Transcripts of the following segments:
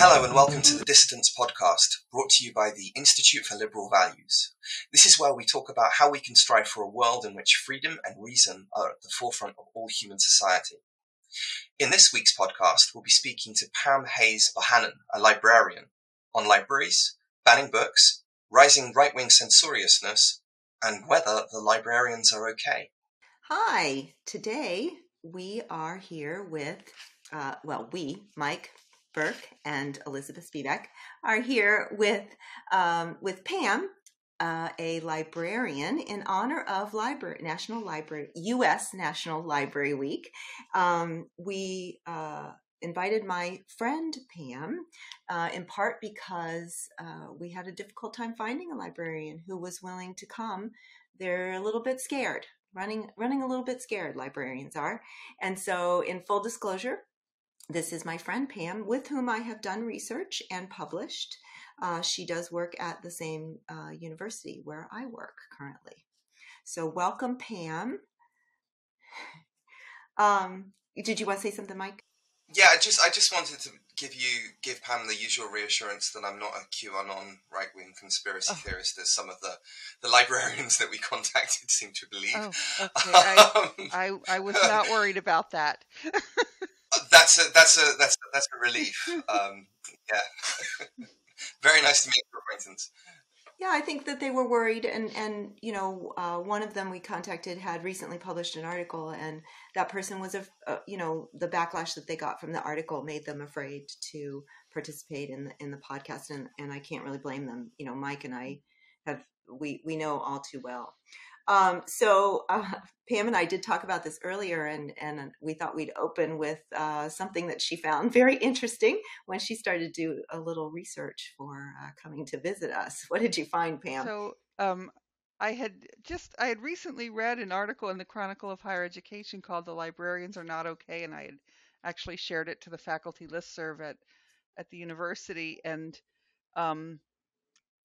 Hello and welcome to the Dissidents podcast, brought to you by the Institute for Liberal Values. This is where we talk about how we can strive for a world in which freedom and reason are at the forefront of all human society. In this week's podcast, we'll be speaking to Pam Hayes Bohanan, a librarian, on libraries, banning books, rising right wing censoriousness, and whether the librarians are okay. Hi, today we are here with, uh, well, we, Mike, Burke and Elizabeth Spievak are here with um, with Pam, uh, a librarian, in honor of Library National Library U.S. National Library Week. Um, we uh, invited my friend Pam, uh, in part because uh, we had a difficult time finding a librarian who was willing to come. They're a little bit scared running running a little bit scared librarians are and so in full disclosure this is my friend Pam, with whom I have done research and published. Uh, she does work at the same uh, university where I work currently. So, welcome, Pam. Um, did you want to say something, Mike? Yeah, I just I just wanted to give you give Pam the usual reassurance that I'm not a QAnon right wing conspiracy oh. theorist as some of the, the librarians that we contacted seem to believe. Oh, okay. I, I, I was not worried about that. that's a that's a that's a, that's a relief. Um, yeah, very nice to meet your acquaintance. Yeah, I think that they were worried, and and you know, uh, one of them we contacted had recently published an article, and that person was a, uh, you know, the backlash that they got from the article made them afraid to participate in the in the podcast, and and I can't really blame them. You know, Mike and I have we we know all too well. Um, so uh, Pam and I did talk about this earlier, and and we thought we'd open with uh, something that she found very interesting when she started to do a little research for uh, coming to visit us. What did you find, Pam? So um, I had just I had recently read an article in the Chronicle of Higher Education called "The Librarians Are Not Okay," and I had actually shared it to the faculty listserv at at the university, and um,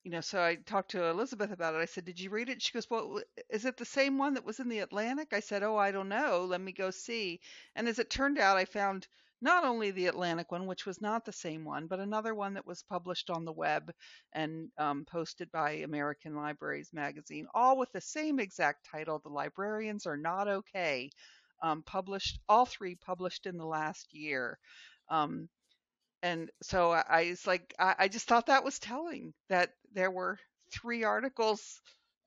you know, so I talked to Elizabeth about it. I said, "Did you read it?" She goes, "Well, is it the same one that was in the Atlantic?" I said, "Oh, I don't know. Let me go see." And as it turned out, I found not only the Atlantic one, which was not the same one, but another one that was published on the web and um, posted by American Libraries Magazine, all with the same exact title, "The Librarians Are Not Okay." Um, published, all three published in the last year. Um, and so I, I like I, I, just thought that was telling that there were three articles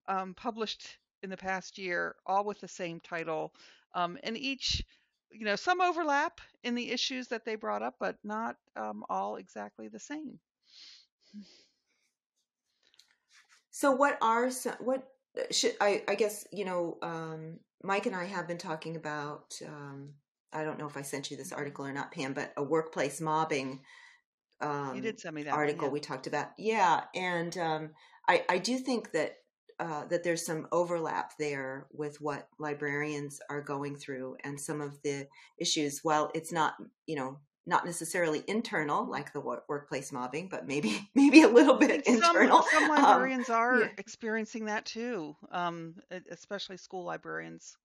um, published in the past year, all with the same title, um, and each, you know, some overlap in the issues that they brought up, but not um, all exactly the same. So, what are some, what should I? I guess you know, um, Mike and I have been talking about um, I don't know if I sent you this article or not, Pam, but a workplace mobbing. Um, you did send me that article one, yeah. we talked about. Yeah, and um, I I do think that uh, that there's some overlap there with what librarians are going through and some of the issues. Well, it's not you know not necessarily internal like the workplace mobbing, but maybe maybe a little bit internal. Some, some um, librarians um, are yeah. experiencing that too, um, especially school librarians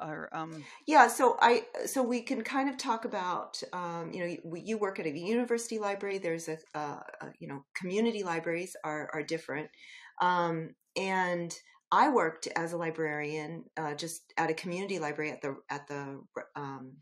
or um yeah so i so we can kind of talk about um you know you, you work at a university library there's a, uh, you know community libraries are are different. Um and i worked as a librarian uh, just at a community library at the at the um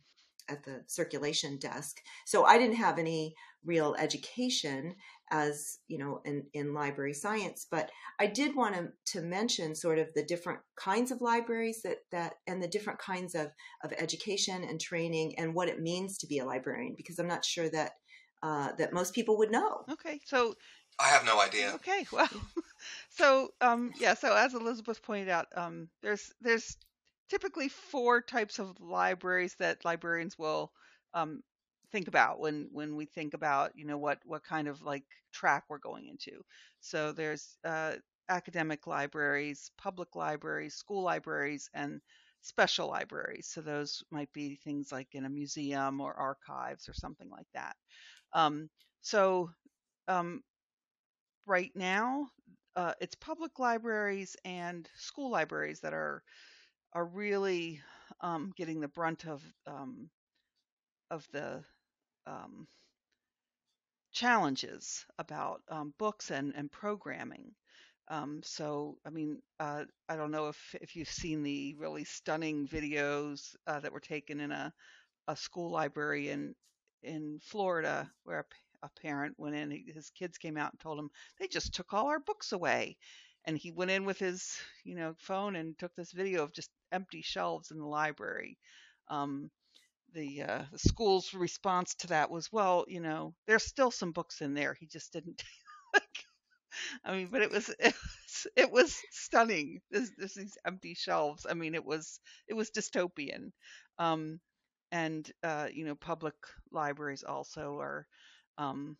at the circulation desk. So i didn't have any real education as you know in, in library science but i did want to, to mention sort of the different kinds of libraries that that and the different kinds of of education and training and what it means to be a librarian because i'm not sure that uh, that most people would know. Okay so i have no idea. Okay well so um yeah so as elizabeth pointed out um there's there's typically four types of libraries that librarians will um, think about when when we think about you know what what kind of like track we're going into. So there's uh, academic libraries public libraries school libraries and special libraries. So those might be things like in a museum or archives or something like that. Um, so um, right now uh, it's public libraries and school libraries that are are really um, getting the brunt of um, of the um, challenges about um, books and, and programming. Um, so, I mean, uh, I don't know if, if you've seen the really stunning videos uh, that were taken in a, a school library in in Florida where a, a parent went in. His kids came out and told him they just took all our books away, and he went in with his you know phone and took this video of just empty shelves in the library. Um, the uh, the school's response to that was, well, you know, there's still some books in there. He just didn't. I mean, but it was it was, it was stunning. There's, these empty shelves. I mean, it was it was dystopian. Um, and uh, you know, public libraries also are, um,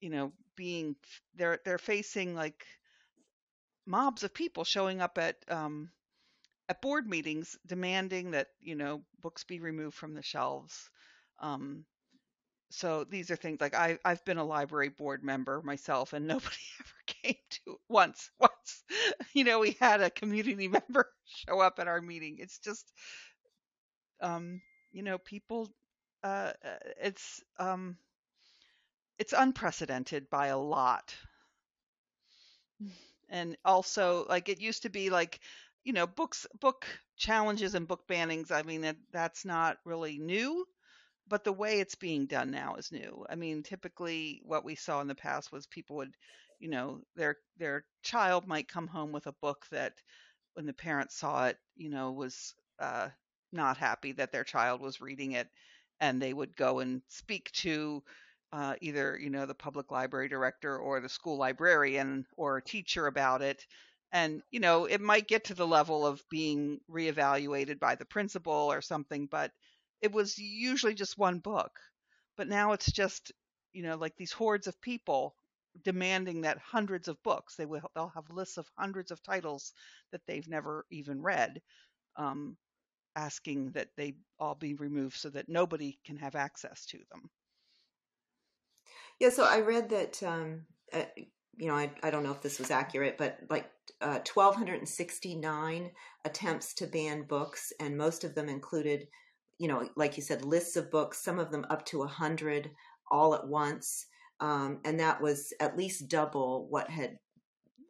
you know, being they're they're facing like mobs of people showing up at um, at board meetings demanding that you know books be removed from the shelves. Um, so these are things like I I've been a library board member myself, and nobody ever came to once once. You know, we had a community member show up at our meeting. It's just, um, you know, people. Uh, uh it's um, it's unprecedented by a lot and also like it used to be like you know books book challenges and book bannings i mean that that's not really new but the way it's being done now is new. I mean typically what we saw in the past was people would you know their their child might come home with a book that when the parents saw it you know was uh, not happy that their child was reading it and they would go and speak to uh, either you know the public library director or the school librarian or a teacher about it and you know it might get to the level of being reevaluated by the principal or something but it was usually just one book. But now it's just you know like these hordes of people demanding that hundreds of books. They will they'll have lists of hundreds of titles that they've never even read um, asking that they all be removed so that nobody can have access to them. Yeah, so I read that, um, uh, you know, I, I don't know if this was accurate, but like uh, 1,269 attempts to ban books, and most of them included, you know, like you said, lists of books, some of them up to 100 all at once. Um, and that was at least double what had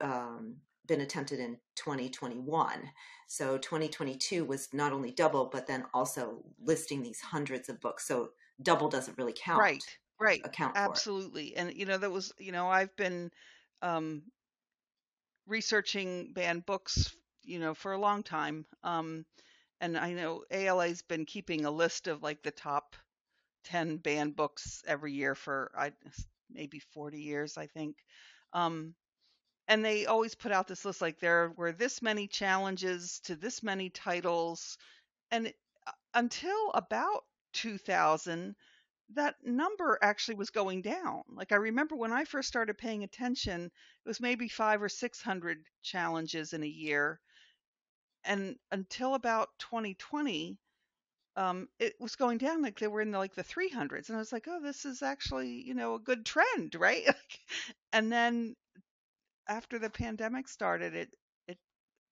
um, been attempted in 2021. So 2022 was not only double, but then also listing these hundreds of books. So double doesn't really count. Right right account absolutely and you know that was you know i've been um researching banned books you know for a long time um and i know ALA's been keeping a list of like the top 10 banned books every year for i maybe 40 years i think um and they always put out this list like there were this many challenges to this many titles and uh, until about 2000 that number actually was going down. Like I remember when I first started paying attention, it was maybe five or six hundred challenges in a year, and until about 2020, um, it was going down. Like they were in the, like the 300s, and I was like, oh, this is actually you know a good trend, right? and then after the pandemic started, it it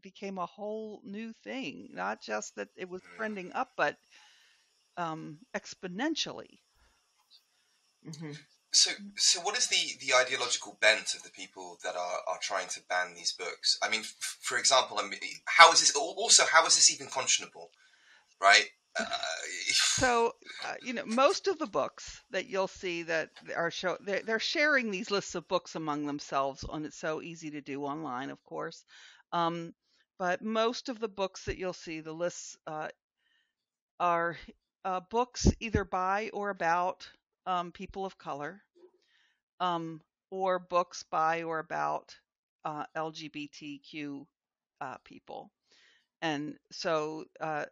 became a whole new thing. Not just that it was trending up, but um, exponentially. Mm-hmm. So, so what is the, the ideological bent of the people that are, are trying to ban these books? I mean, f- for example, I mean, how is this also how is this even conscionable, right? Uh, so, uh, you know, most of the books that you'll see that are show they're, they're, sharing these lists of books among themselves, and it's so easy to do online, of course. Um, but most of the books that you'll see, the lists uh, are uh, books either by or about um, people of color, um, or books by or about uh, LGBTQ uh, people, and so uh,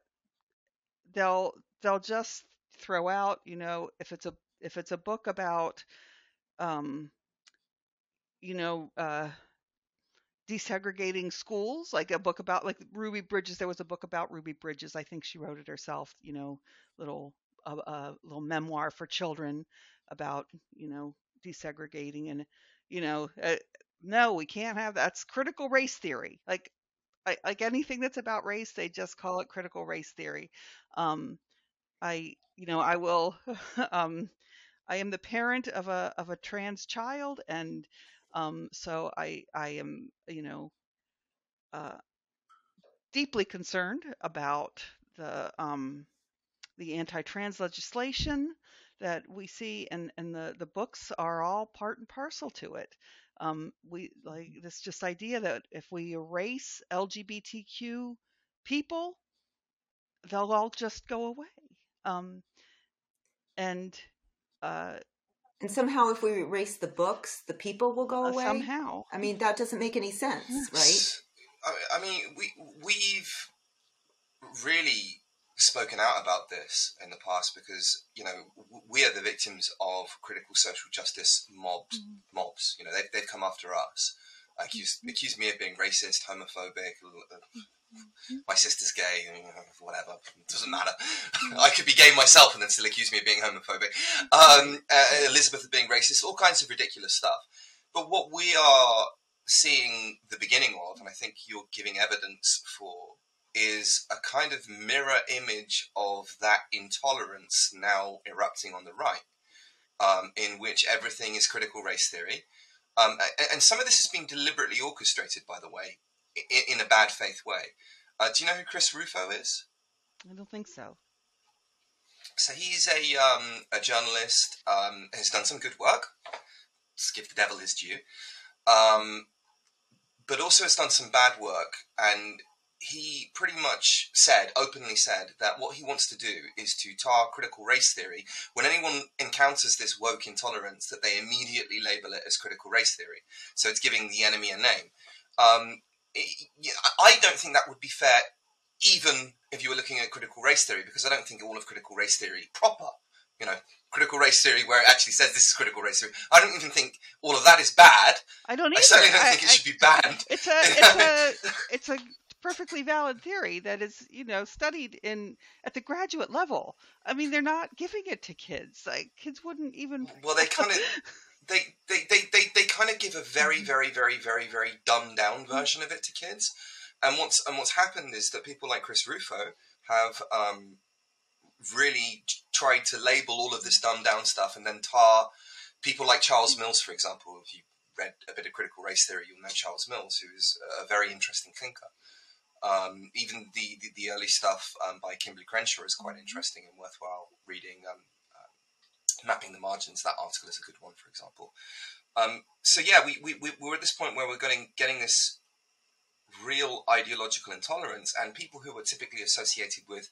they'll they'll just throw out, you know, if it's a if it's a book about, um, you know, uh, desegregating schools, like a book about like Ruby Bridges. There was a book about Ruby Bridges. I think she wrote it herself. You know, little a, a little memoir for children about you know desegregating and you know uh, no we can't have that's critical race theory. Like I, like anything that's about race they just call it critical race theory. Um i you know i will um I am the parent of a of a trans child, and um, so I I am you know uh, deeply concerned about the um, the anti-trans legislation that we see, and and the the books are all part and parcel to it. Um, we like this just idea that if we erase LGBTQ people, they'll all just go away. Um, and uh, and somehow, if we erase the books, the people will go uh, away. somehow. I mean, that doesn't make any sense, right? I, I mean, we we've really spoken out about this in the past because you know we are the victims of critical social justice mobs. Mhm. Mobs, you know, they've they've come after us, accused accused me of being racist, homophobic. uh, My sister's gay, whatever. It doesn't matter. I could be gay myself and then still accuse me of being homophobic. Um, uh, Elizabeth of being racist, all kinds of ridiculous stuff. But what we are seeing the beginning of, and I think you're giving evidence for, is a kind of mirror image of that intolerance now erupting on the right, um, in which everything is critical race theory. Um, and some of this has been deliberately orchestrated, by the way, in, a bad faith way. Uh, do you know who Chris Rufo is? I don't think so. So he's a um, a journalist. Um, has done some good work. Let's give the devil his due. Um, but also has done some bad work, and he pretty much said, openly said, that what he wants to do is to tar critical race theory. When anyone encounters this woke intolerance, that they immediately label it as critical race theory. So it's giving the enemy a name. Um, it- I don't think that would be fair even if you were looking at critical race theory, because I don't think all of critical race theory proper, you know, critical race theory where it actually says this is critical race theory. I don't even think all of that is bad. I don't either. I certainly don't I- think it I- should be banned. It's a it's a it's a perfectly valid theory that is you know studied in at the graduate level. I mean, they're not giving it to kids. Like kids wouldn't even. Well, they kind of they they, they, they, they kind of give a very mm-hmm. very very very very dumbed down mm-hmm. version of it to kids. And what's and what's happened is that people like Chris Rufo have um, really tried to label all of this dumbed down stuff and then tar people like Charles mm-hmm. Mills, for example. If you read a bit of critical race theory, you'll know Charles Mills, who is a very interesting thinker. Um, even the, the, the early stuff um, by Kimberly Crenshaw is quite interesting and worthwhile reading. Um, uh, Mapping the Margins, that article is a good one, for example. Um, so yeah, we, we, we, we're at this point where we're getting, getting this real ideological intolerance and people who are typically associated with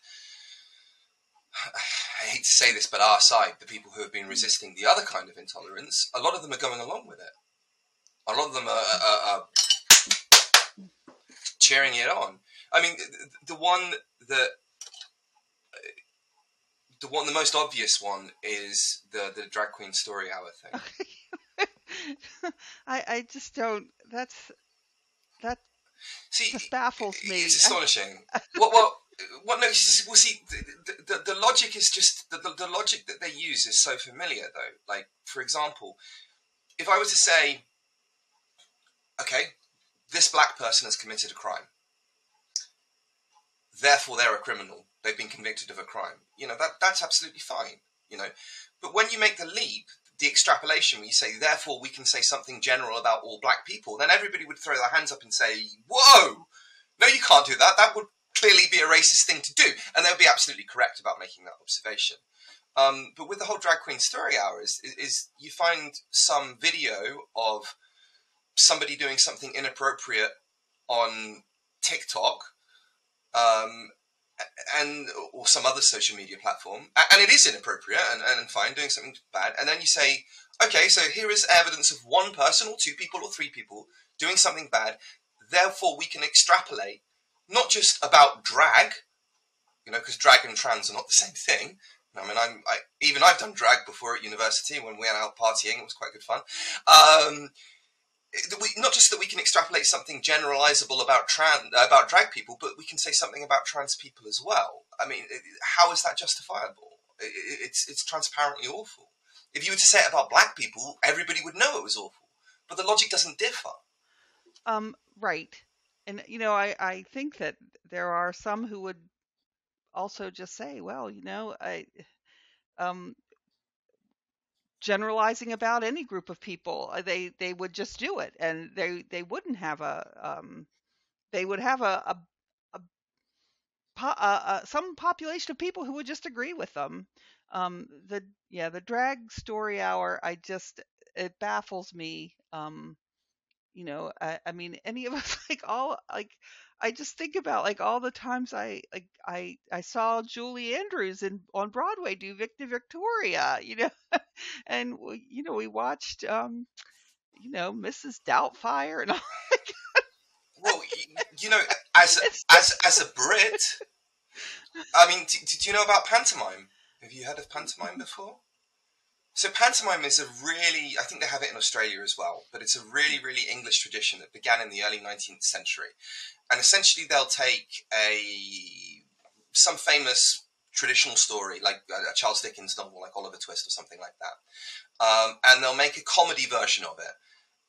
I hate to say this, but our side, the people who have been resisting the other kind of intolerance, a lot of them are going along with it. A lot of them are, are, are cheering it on. I mean, the, the one that the one, the most obvious one is the the drag queen story hour thing. I I just don't. That's that See, just baffles me. It's astonishing. what, what, what? No, well, see, the, the, the logic is just the, the, the logic that they use is so familiar, though. Like, for example, if I were to say, okay, this black person has committed a crime, therefore they're a criminal. They've been convicted of a crime. You know that that's absolutely fine. You know, but when you make the leap, the extrapolation, where you say, therefore we can say something general about all black people, then everybody would throw their hands up and say, whoa, no, you can't do that. That would clearly be a racist thing to do, and they would be absolutely correct about making that observation. Um, but with the whole drag queen story hour is, is, is you find some video of somebody doing something inappropriate on TikTok, um, and or some other social media platform, and it is inappropriate and, and fine doing something bad, and then you say, okay, so here is evidence of one person or two people or three people doing something bad. Therefore, we can extrapolate not just about drag, you know, because drag and trans are not the same thing. I mean, I'm I, even I've done drag before at university when we went out partying. It was quite good fun. Um, we, not just that we can extrapolate something generalizable about trans about drag people, but we can say something about trans people as well. I mean, how is that justifiable? It, it- it's it's transparently awful. If you were to say it about black people, everybody would know it was awful. But the logic doesn't differ. Um, right. And you know, I I think that there are some who would also just say, well, you know, I um generalizing about any group of people. Uh, They they would just do it, and they they wouldn't have a um, they would have a, a, a, uh, some population of people who would just agree with them. Um, the yeah the drag story hour I just it baffles me. Um, you know I, I mean any of us like all like I just think about like all the times I like I I saw Julie Andrews in on Broadway do Victor Victoria, you know, and we- you know we watched um you know Mrs. Doubtfire and all. Well, you, you know, as It's as as a Brit, I mean, d- did you know about pantomime? Have you heard of pantomime before? So pantomime is a really, I think they have it in Australia as well, but it's a really, really English tradition that began in the early 19th century. And essentially they'll take a, some famous traditional story, like a Charles Dickens novel, like Oliver Twist or something like that. Um, and they'll make a comedy version of it.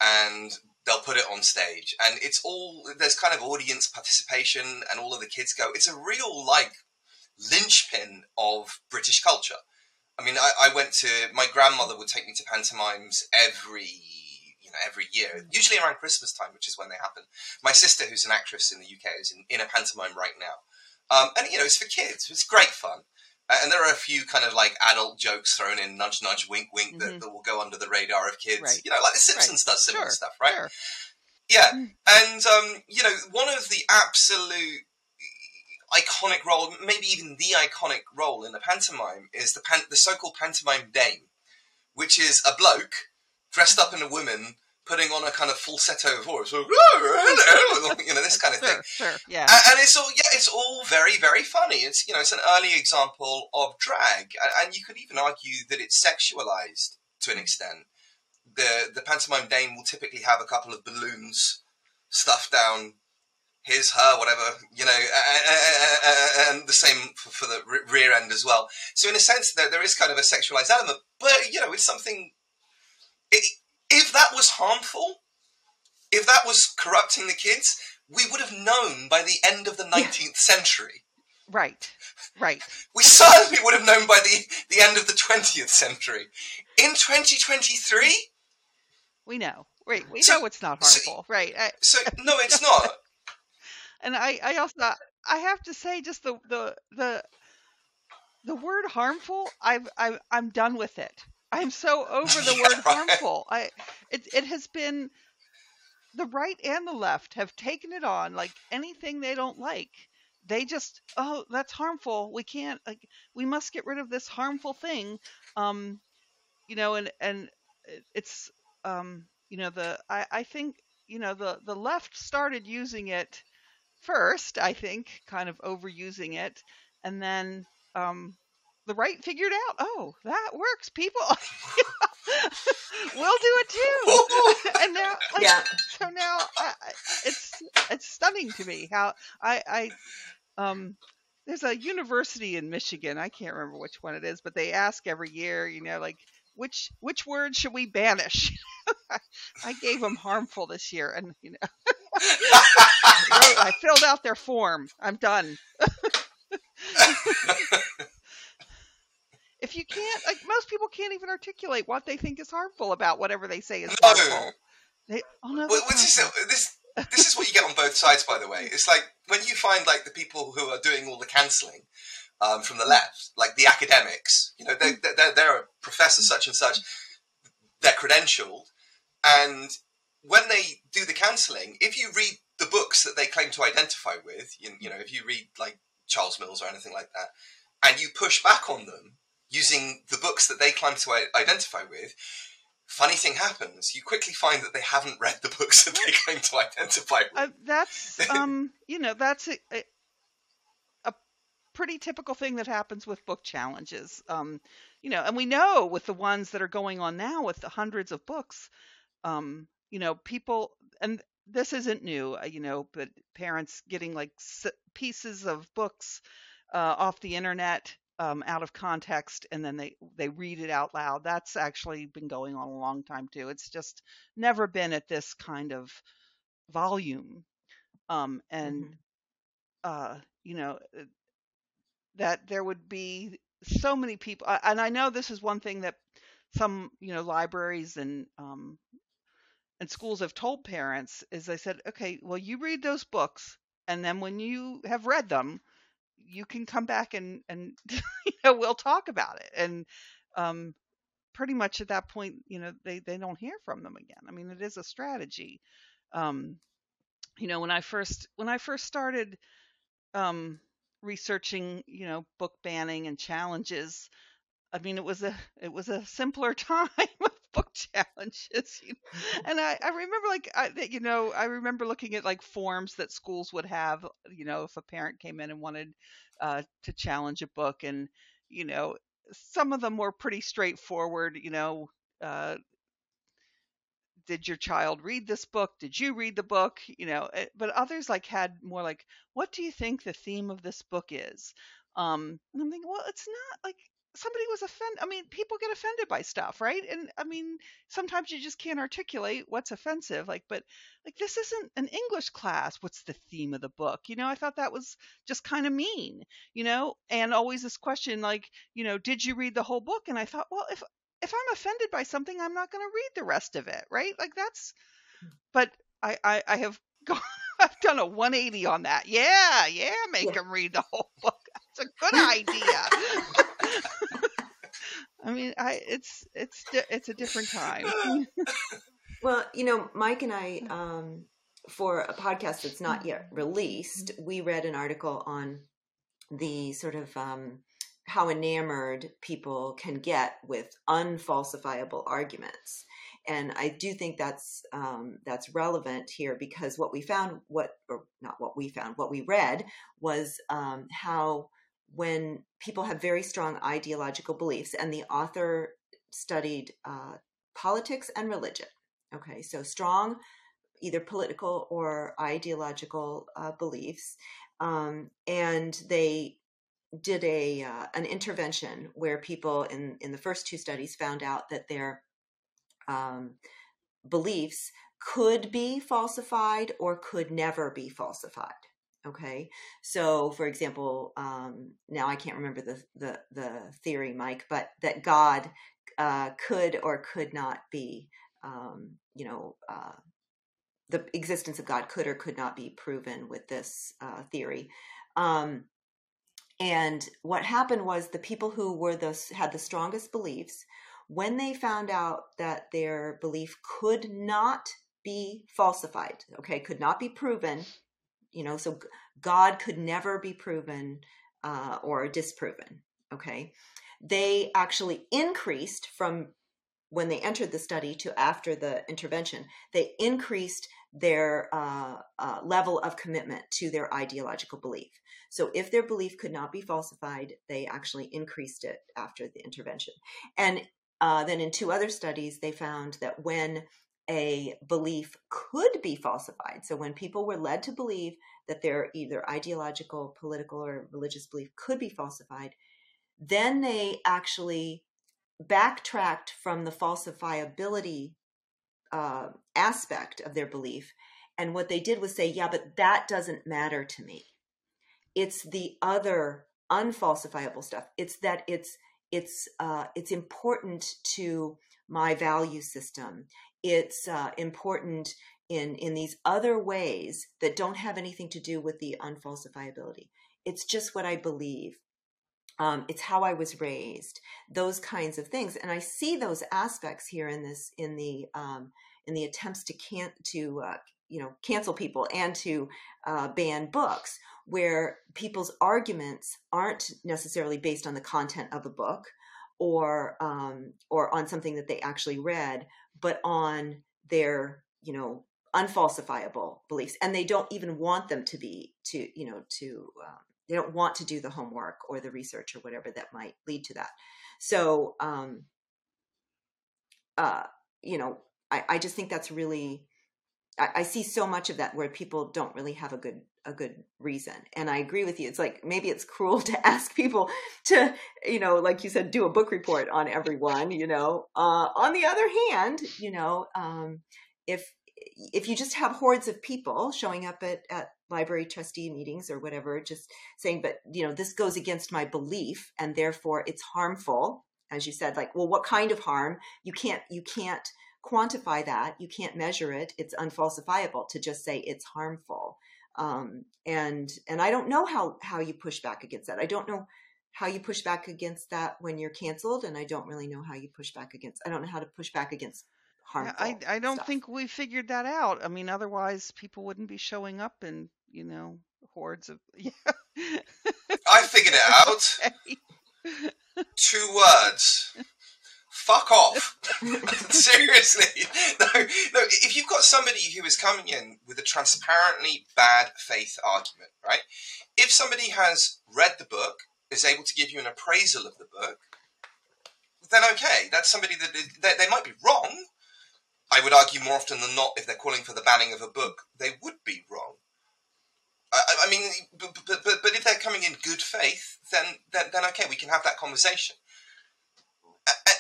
And they'll put it on stage. And it's all, there's kind of audience participation and all of the kids go. It's a real, like, linchpin of British culture. I mean, I, I went to my grandmother would take me to pantomimes every you know every year, usually around Christmas time, which is when they happen. My sister, who's an actress in the UK, is in, in a pantomime right now, um, and you know it's for kids. It's great fun, and there are a few kind of like adult jokes thrown in, nudge, nudge, wink, wink, that, Mhm. that will go under the radar of kids. Right. You know, like The Simpsons does similar Sure, stuff, right? Sure. Yeah, Mm. and um, you know, one of the absolute iconic role, maybe even the iconic role in a pantomime, is the pan- the so-called pantomime dame, which is a bloke dressed up in a woman putting on a kind of falsetto voice, so, you know, this kind of thing. Sure, sure, yeah. A- And it's all yeah, it's all very very funny. It's you know it's an early example of drag, and you could even argue that it's sexualized to an extent. The the pantomime dame will typically have a couple of balloons stuffed down his, her, whatever, you know, and the same for, the rear end as well. So in a sense, there there is kind of a sexualized element, but you know, it's something. It, if that was harmful, if that was corrupting the kids, we would have known by the end of the 19th century. right, right. We certainly would have known by the, the end of the 20th century. In 2023? We know. Right, we So- know it's not so- harmful. right. I, So, no, it's not. and I, I also I have to say just the the the the word harmful I've, I've I'm done with it. I'm so over the word harmful. I it it has been the right and the left have taken it on like anything they don't like. They just oh that's harmful. We can't like we must get rid of this harmful thing. Um you know and and it's um you know the I I think you know the the left started using it first, I think, kind of overusing it, and then um, the right figured out, oh, that works, people. we'll do it too. and now, like, Yeah. so now I, it's it's stunning to me how I I um. There's a university in Michigan. I can't remember which one it is, but they ask every year, you know, like which which word should we banish? I, gave them harmful this year, and you know, I, filled out their form. I'm done. if you can't, like most people can't even articulate what they think is harmful about whatever they say is No. harmful. They, oh no, Well, this, this, this is what you get on both sides, by the way. It's like when you find like the people who are doing all the cancelling um, from the left, like the academics, you know, they, they're, they're a professor such and such, they're credentialed, and when they do the counselling, if you read the books that they claim to identify with, you, you know, if you read like Charles Mills or anything like that, and you push back on them using the books that they claim to identify with, funny thing happens. You quickly find that they haven't read the books that they claim to identify with. Uh, that's um, you know, that's a, a, a pretty typical thing that happens with book challenges. Um, you know, and we know with the ones that are going on now with the hundreds of books, um, you know, people and this isn't new, uh, you know, but parents getting like pieces of books uh, off the internet um, out of context and then they they read it out loud. That's actually been going on a long time too. It's just never been at this kind of volume um and Mhm. uh you know uh, that there would be so many people and i know this is one thing that some you know libraries and um, and schools have told parents is I said, okay, well you read those books, and then when you have read them, you can come back and and you know we'll talk about it and um, pretty much at that point you know they they don't hear from them again. I mean it is a strategy. Um, you know when I first when I first started um, researching you know book banning and challenges I mean, it was a it was a simpler time of book challenges, you know? and I I remember like I you know I remember looking at like forms that schools would have, you know, if a parent came in and wanted uh, to challenge a book, and you know, some of them were pretty straightforward, you know. Uh, did your child read this book did you read the book you know eh, but others like had more like what do you think the theme of this book is um and i'm thinking well it's not like somebody was offended. I mean, people get offended by stuff, right? And I mean, sometimes you just can't articulate what's offensive. Like, but like this isn't an English class. What's the theme of the book? You know, I thought that was just kind of mean, you know, and always this question like, you know, did you read the whole book? And I thought, well, if if I'm offended by something, I'm not going to read the rest of it, right? Like that's but I I, I have gone I've done a 180 on that. Yeah, yeah, make yeah. them read the whole book. That's a good idea. I mean, I it's it's it's a different time. well, you know, Mike and I, um, for a podcast that's not yet released, we read an article on the sort of um, how enamored people can get with unfalsifiable arguments and I do think that's um, that's relevant here because what we found, what or not what we found, what we read was um, how when people have very strong ideological beliefs, and the author studied uh, politics and religion. Okay, so strong, either political or ideological uh, beliefs, um, and they did a uh, an intervention where people in in the first two studies found out that their um, beliefs could be falsified or could never be falsified. Okay, so for example, um, now I can't remember the, the, the theory, Mike, but that God uh, could or could not be, um, you know, uh, the existence of God could or could not be proven with this uh, theory. Um, and what happened was the people who were the had the strongest beliefs, when they found out that their belief could not be falsified, okay, could not be proven, you know, so God could never be proven uh, or disproven. Okay. They actually increased from when they entered the study to after the intervention, they increased their uh, uh, level of commitment to their ideological belief. So if their belief could not be falsified, they actually increased it after the intervention. And uh, then in two other studies, they found that when a belief could be falsified. So when people were led to believe that their either ideological, political, or religious belief could be falsified, then they actually backtracked from the falsifiability uh, aspect of their belief. And what they did was say, yeah, but that doesn't matter to me. It's the other unfalsifiable stuff. It's that it's it's uh, it's important to my value system it's uh, important in in these other ways that don't have anything to do with the unfalsifiability it's just what i believe um, it's how i was raised those kinds of things. And i see those aspects here in this in the um, in the attempts to can't to uh, you know cancel people and to uh, ban books where people's arguments aren't necessarily based on the content of a book or um, or on something that they actually read, but on their you know unfalsifiable beliefs, and they don't even want them to be to you know to um, they don't want to do the homework or the research or whatever that might lead to that. So um, uh, you know, I, I just think that's really I, see so much of that where people don't really have a good a good reason. And I agree with you. It's like maybe it's cruel to ask people to, you know, like you said, do a book report on everyone, you know. Uh, on the other hand, you know, um, if if you just have hordes of people showing up at, at library trustee meetings or whatever, just saying, but you know, this goes against my belief and therefore it's harmful as you said, like, well, what kind of harm? You can't you can't quantify that. You can't measure it. It's unfalsifiable to just say it's harmful. Um, and and I don't know how how you push back against that. I don't know how you push back against that when you're canceled, and I don't really know how you push back against. I don't know how to push back against harmful. I I don't stuff. think we figured that out. I mean, otherwise people wouldn't be showing up in you know hordes of yeah. I figured it out. Okay. Two words. Fuck off. Seriously. No, no, if you've got somebody who is coming in with a transparently bad faith argument, right? If somebody has read the book, is able to give you an appraisal of the book, then okay, that's somebody that they, they might be wrong. I would argue more often than not, if they're calling for the banning of a book, they would be wrong. I, I mean, but, but, but, if they're coming in good faith, then, then then okay, we can have that conversation.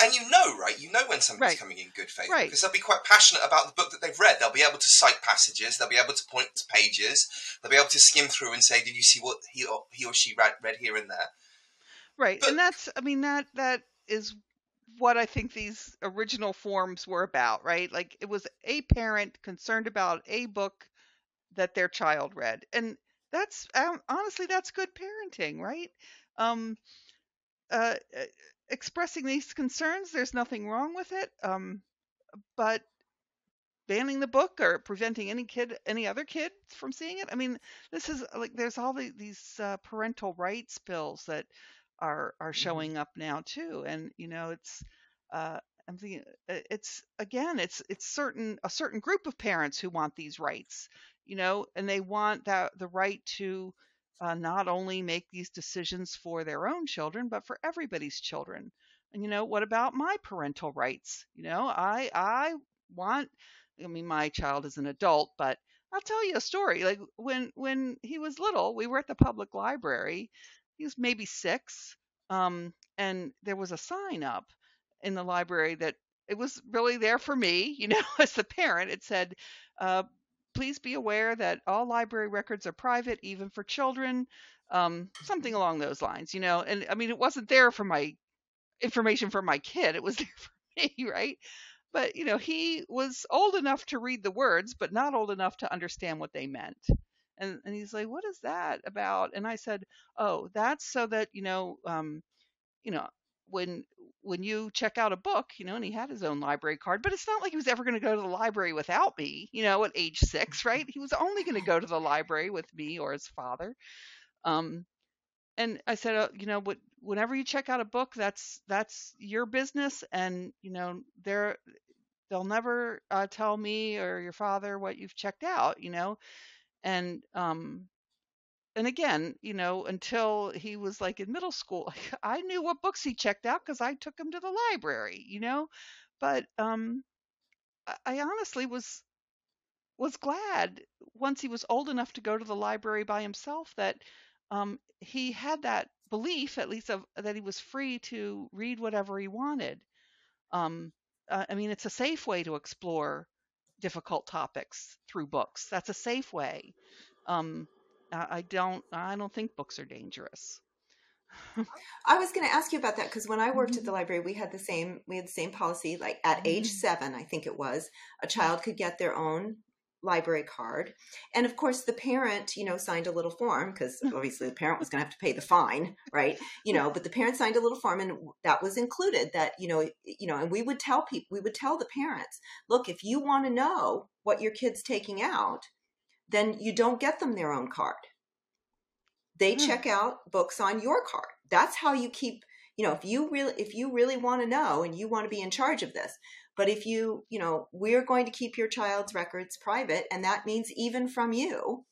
And you know, right? You know when somebody's Right. coming in good faith Right. because they'll be quite passionate about the book that they've read. They'll be able to cite passages. They'll be able to point to pages. They'll be able to skim through and say, "Did you see what he or he or she read, read here and there?" Right. But- and that's I mean that that is what I think these original forms were about, right? Like it was a parent concerned about a book that their child read. And that's um, honestly that's good parenting, right? Um uh expressing these concerns, there's nothing wrong with it. Um but banning the book or preventing any kid any other kid from seeing it i mean this is like there's all the, these uh, parental rights bills that are are showing up now too and you know it's uh i'm thinking uh, it's again it's it's certain a certain group of parents who want these rights you know and they want that the right to uh, not only make these decisions for their own children but for everybody's children and you know what about my parental rights you know i i want I mean, my child is an adult, but I'll tell you a story. Like when when he was little, we were at the public library. He was maybe six, um, and there was a sign up in the library that it was really there for me. You know, as the parent, it said, uh, "Please be aware that all library records are private, even for children." Um, something along those lines. You know, and I mean, it wasn't there for my information for my kid. It was there for me, right? but you know he was old enough to read the words but not old enough to understand what they meant and and he's like what is that about? And i said oh that's so that you know um you know when when you check out a book you know and he had his own library card but it's not like he was ever going to go to the library without me you know at age 6 right? He was only going to go to the library with me or his father. Um and I said, uh, you know, what, whenever you check out a book, that's that's your business, and you know, they're they'll never uh, tell me or your father what you've checked out, you know, and um, and again, you know, until he was like in middle school, I knew what books he checked out because I took him to the library, you know, but um, I, honestly was was glad once he was old enough to go to the library by himself that um, he had that belief, at least, of, that he was free to read whatever he wanted. Um, uh, I mean, it's a safe way to explore difficult topics through books. That's a safe way. Um, I, don't. I don't think books are dangerous. I was going to ask you about that because when I worked at the library, we had the same we had the same policy. Like at age Mhm. seven, I think it was, a child could get their own library card, and of course, the parent, you know, signed a little form because obviously the parent was going to have to pay the fine, right? You know, but the parent signed a little form, and that was included. That you know, you know, and we would tell people, we would tell the parents, look, if you want to know what your kid's taking out, then you don't get them their own card they Hmm. check out books on your card that's how you keep you know if you really if you really want to know and you want to be in charge of this but if you you know we're going to keep your child's records private and that means even from you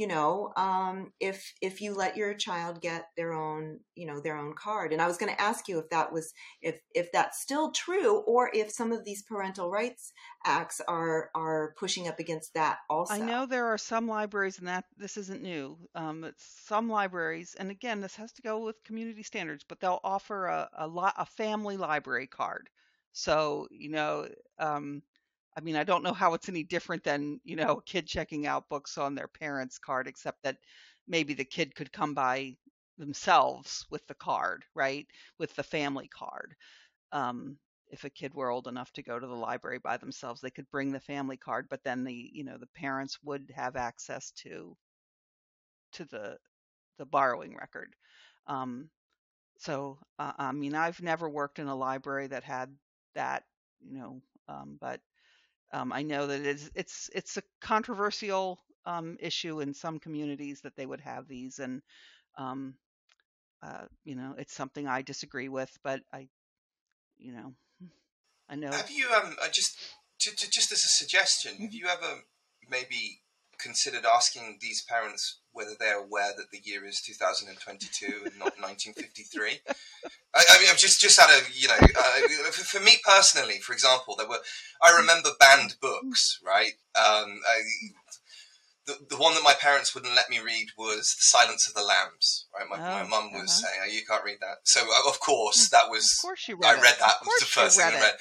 you know um, if if you let your child get their own you know their own card and i was going to ask you if that was if if that's still true or if some of these parental rights acts are are pushing up against that also I know there are some libraries, and that this isn't new. Um, it's some libraries, and again, this has to go with community standards, but they'll offer a a, li- a family library card. So you know, um, I mean, I don't know how it's any different than you know, a kid checking out books on their parents' card, except that maybe the kid could come by themselves with the card, right? With the family card. um, if a kid were old enough to go to the library by themselves, they could bring the family card, but then the you know the parents would have access to to the the borrowing record. Um, so uh, I mean, I've never worked in a library that had that, you know, um, but um, I know that it's it's it's a controversial um, issue in some communities that they would have these, and um, uh, you know, it's something I disagree with, but I, you know, I know. Have you um just to, to, just as a suggestion? Have mm-hmm. you ever maybe considered asking these parents whether they're aware that the year is 2022 and not 1953? I, I, mean, I've just just out of you know, uh, for, for, me personally, for example, there were I remember banned books, right? Um, I, the, the one that my parents wouldn't let me read was The Silence of the Lambs. Right, my, oh, my mum was uh-huh. saying, oh, "You can't read that." So uh, of course that was. Of course you read I read that. was the first thing I read.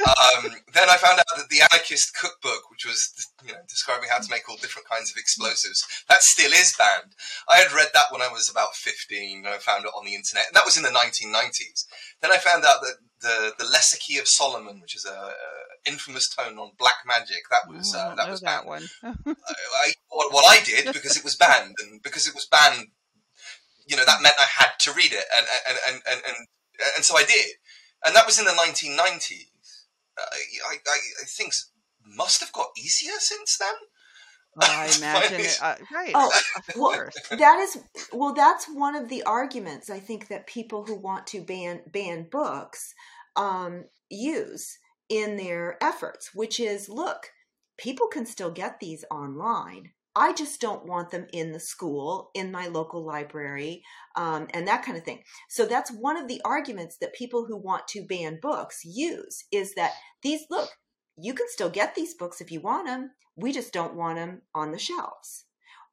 um, then I found out that the Anarchist Cookbook, which was you know describing how to make all different kinds of explosives, that still is banned. I had read that when I was about fifteen. I found it on the internet, and that was in the 1990s. Then I found out that the the Lesser Key of Solomon, which is a, a infamous tone on black magic, that was uh, that was banned. That one. I, I, what, what I did because it was banned, and because it was banned, you know that meant I had to read it, and and and and and, and so I did, and that was in the 1990s. I, I, I think must have got easier since then. Well, I imagine it, uh, right. Oh, of course. Well, that is well. That's one of the arguments I think that people who want to ban ban books um, use in their efforts, which is, look, people can still get these online. I just don't want them in the school, in my local library, um, and that kind of thing. So that's one of the arguments that people who want to ban books use is that these, look, you can still get these books if you want them. We just don't want them on the shelves.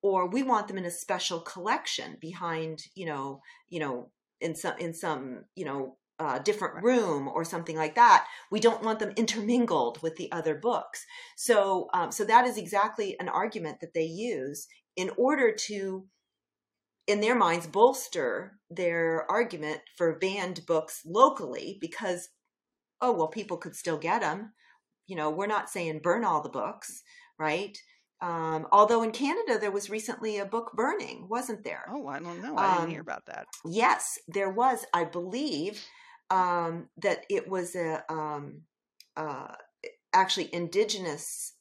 Or we want them in a special collection behind, you know, you know, in some in some, you know, uh, different room or something like that. We don't want them intermingled with the other books. So, um, so that is exactly an argument that they use in order to, in their minds, bolster their argument for banned books locally because, oh well, people could still get them. You know, we're not saying burn all the books, right? Um, although in Canada there was recently a book burning, wasn't there? Oh, I don't know. I didn't um, hear about that. Yes, there was. I believe um, that it was a um, uh, actually indigenous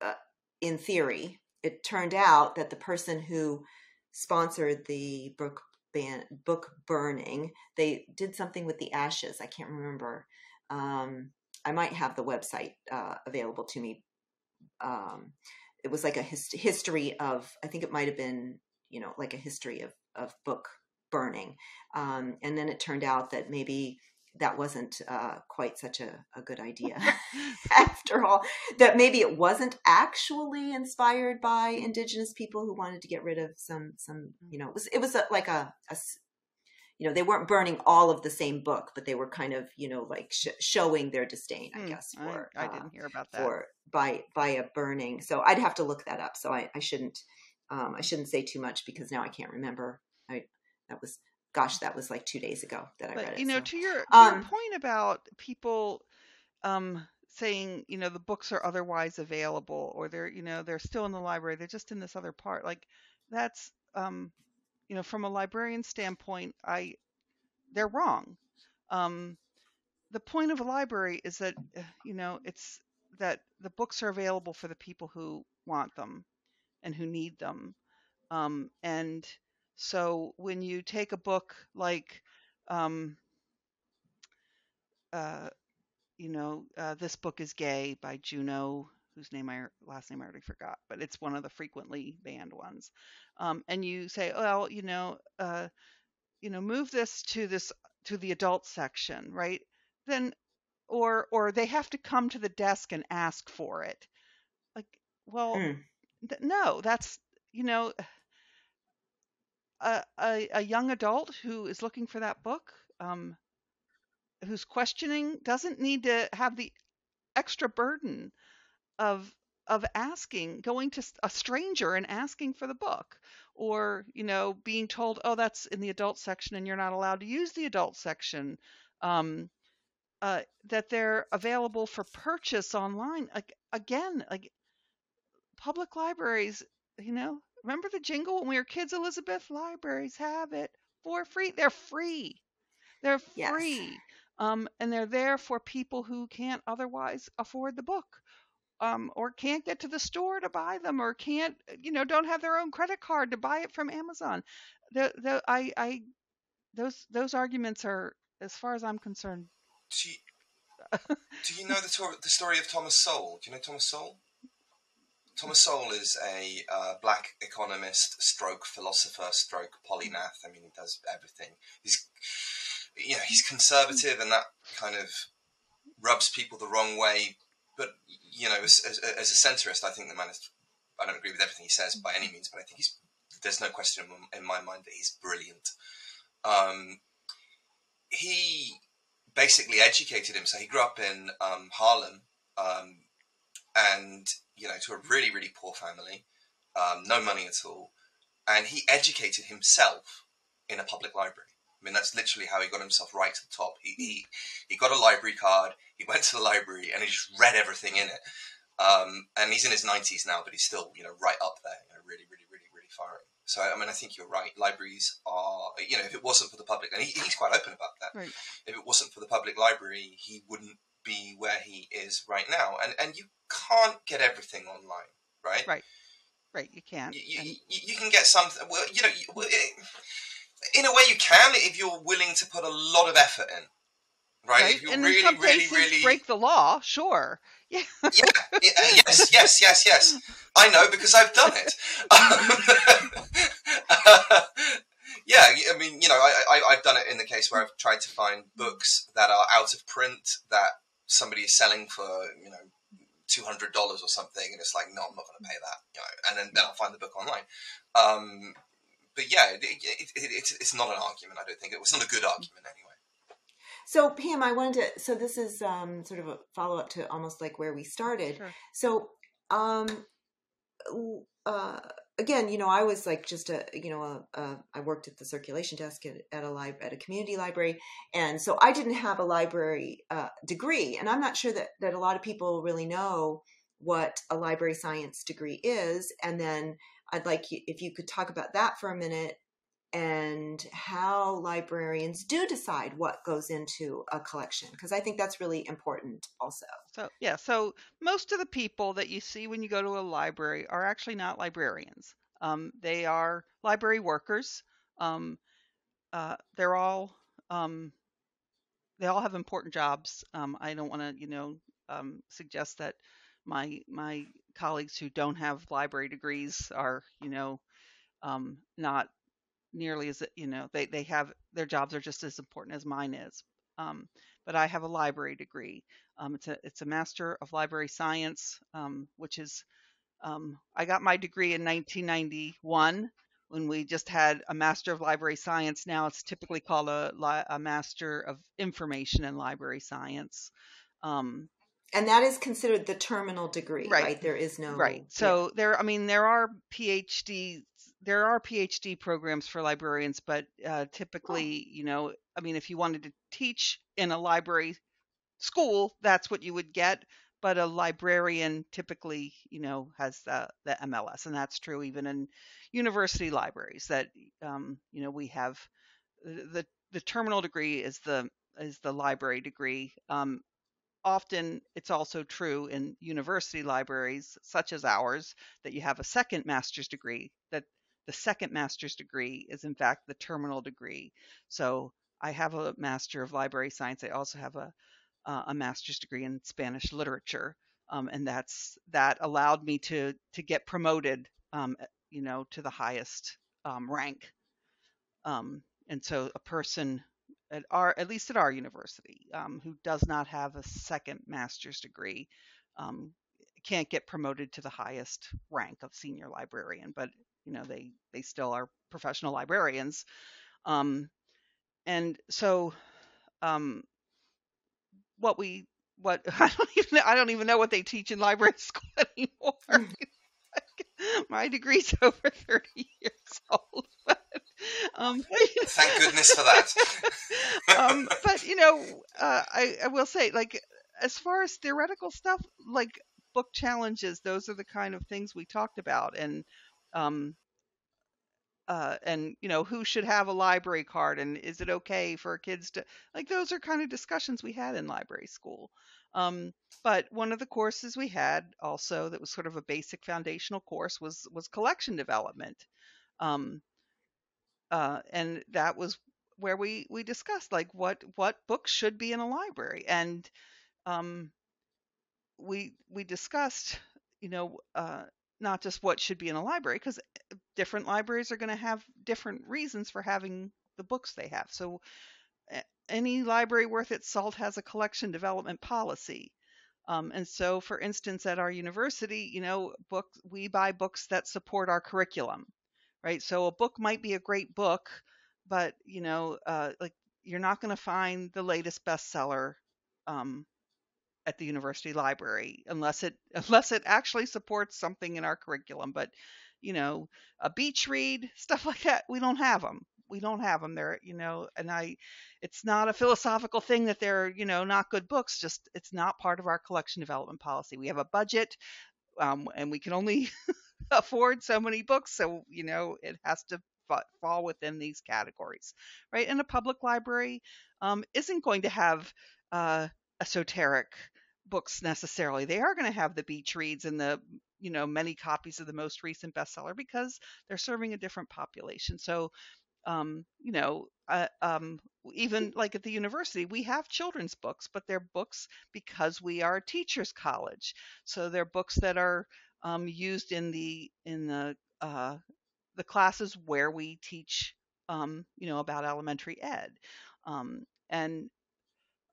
uh, in theory. It turned out that the person who sponsored the book ban book burning, they did something with the ashes. I can't remember. Um, I might have the website uh, available to me. Um, it was like a hist- history of. I think it might have been you know like a history of of book burning. Um, and then it turned out that maybe that wasn't uh, quite such a, a good idea after all that maybe it wasn't actually inspired by indigenous people who wanted to get rid of some some you know it was it was a, like a, a you know they weren't burning all of the same book but they were kind of you know like sh- showing their disdain i mm, guess for I, I didn't uh, hear about that. for by by a burning. So i'd have to look that up. So i, I shouldn't um, i shouldn't say too much because now i can't remember that was gosh, that was like two days ago that I but, read it. You know, so. to your, to um, your point about people um, saying, you know, the books are otherwise available, or they're, you know, they're still in the library, they're just in this other part. Like that's, um, you know, from a librarian standpoint, I, they're wrong. Um, the point of a library is that, eh, you know, it's that the books are available for the people who want them and who need them. Um, and so when you take a book like, um, uh, you know, uh, this book is gay by Juno, whose name I last name I already forgot, but it's one of the frequently banned ones. Um, and you say, well, you know, uh, you know, move this to this to the adult section, right? Then, or or they have to come to the desk and ask for it. Like, well, mm. th- no, that's you know a, a, young adult who is looking for that book, um, who's questioning, doesn't need to have the extra burden of of asking, going to a stranger and asking for the book, or you know, being told, "Oh, that's in the adult section, and you're not allowed to use the adult section." Um, uh, that they're available for purchase online. Like again, like public libraries, you know, remember the jingle when we were kids, Elizabeth? Libraries have it for free. They're free. They're Yes. free. Um, and they're there for people who can't otherwise afford the book. Um, or can't get to the store to buy them, or can't, you know, don't have their own credit card to buy it from Amazon. The, the, I, I, those, those arguments are, as far as I'm concerned, Do you, do you know the, tor- the story of Thomas Sowell? Do you know Thomas Sowell? Thomas Sowell is a uh, black economist, stroke philosopher, stroke polymath. I mean, he does everything. He's, you know, he's conservative, and that kind of rubs people the wrong way. But you know, as, as, as a centrist, I think the man is. I don't agree with everything he says by any means, but I think he's. There's no question in my mind that he's brilliant. Um, he basically educated him. So he grew up in um, Harlem, um, and you know, to a really, really poor family, um, no money at all, and he educated himself in a public library. I mean, that's literally how he got himself right to the top. He he, he got a library card. He went to the library and he just read everything in it. Um, and he's in his nineties now, but he's still you know right up there. You know, really, really, really, really far. in. So I mean, I think you're right. Libraries are, you know, if it wasn't for the public, and he, he's quite open about that. Right. If it wasn't for the public library, he wouldn't be where he is right now. And and you can't get everything online, right? Right. right, you can't. You, you, and- you can get something. Well, you know, you- in a way, you can if you're willing to put a lot of effort in, right? right? If you and really, in some really, really break the law, sure. Yeah. yeah, yeah, yes, yes, yes, yes. I know because I've done it. yeah, I mean, you know, I, I, I've done it in the case where I've tried to find books that are out of print that somebody is selling for, you know, two hundred dollars or something, and it's like, no, I'm not going to pay that, you know, and then, then I'll find the book online. Um, but yeah, it, it, it, it's, it's not an argument. I don't think it was not a good argument anyway. So Pam, I wanted to. So this is um, sort of a follow up to almost like where we started. Sure. So, um, uh, again, you know, I was like just a, you know, a, a, I worked at the circulation desk at, at a lib- at a community library, and so I didn't have a library uh, degree, and I'm not sure that that a lot of people really know what a library science degree is, and then I'd like you if you could talk about that for a minute and how librarians do decide what goes into a collection because I think that's really important also. So yeah, so most of the people that you see when you go to a library are actually not librarians. Um, they are library workers. Um, uh, they're all um, they all have important jobs. Um, I don't want to you know um, suggest that my my colleagues who don't have library degrees are you know um, not nearly as you know they they have their jobs are just as important as mine is. Um, but I have a library degree. Um, it's a it's a master of library science, um, which is um, I got my degree in 1991 when we just had a master of library science. Now it's typically called a, a master of information and library science. Um, And that is considered the terminal degree, right? Right. There is no right. So there, I mean, there are PhD there are PhD programs for librarians, but uh, typically, you know, I mean, if you wanted to teach in a library school, that's what you would get. But a librarian typically, you know, has the, the MLS, and that's true even in university libraries. That um, you know, we have the the terminal degree is the is the library degree. Um, often, it's also true in university libraries, such as ours, that you have a second master's degree. That the second master's degree is in fact the terminal degree. So I have a master of library science. I also have a uh, a master's degree in Spanish literature, um, and that's that allowed me to to get promoted, um, you know, to the highest um, rank. Um, and so a person at our at least at our university um, who does not have a second master's degree um, can't get promoted to the highest rank of senior librarian, but you know they they still are professional librarians. Um, and so um, what we what I don't even I don't even know what they teach in library school anymore. My degree's over 30 years old. But, um, Thank goodness for that. um, but you know, uh, I, I will say, like, as far as theoretical stuff, like book challenges, those are the kind of things we talked about, and um, uh, and you know who should have a library card and is it okay for kids to like those are kind of discussions we had in library school. Um, but one of the courses we had also that was sort of a basic foundational course was was collection development. Um, uh, and that was where we we discussed like what what books should be in a library. And um, we we discussed you know uh, not just what should be in a library because eh, different libraries are going to have different reasons for having the books they have. So any library worth its salt has a collection development policy. Um, and so for instance at our university you know books we buy books that support our curriculum right? So a book might be a great book but you know uh, like you're not going to find the latest bestseller um, at the university library unless it unless it actually supports something in our curriculum but you know a beach read stuff like that we don't have them we don't have them there you know and i it's not a philosophical thing that they're you know not good books just it's not part of our collection development policy. We have a budget um, and we can only afford so many books so you know it has to fall within these categories right? And a public library um, isn't going to have uh, esoteric books necessarily. They are going to have the beach reads and the you know many copies of the most recent bestseller because they're serving a different population. So um, you know, uh, um, even like at the university, we have children's books, but they're books because we are a teachers' college. So they're books that are um, used in the in the uh, the classes where we teach, um, you know, about elementary ed. Um, and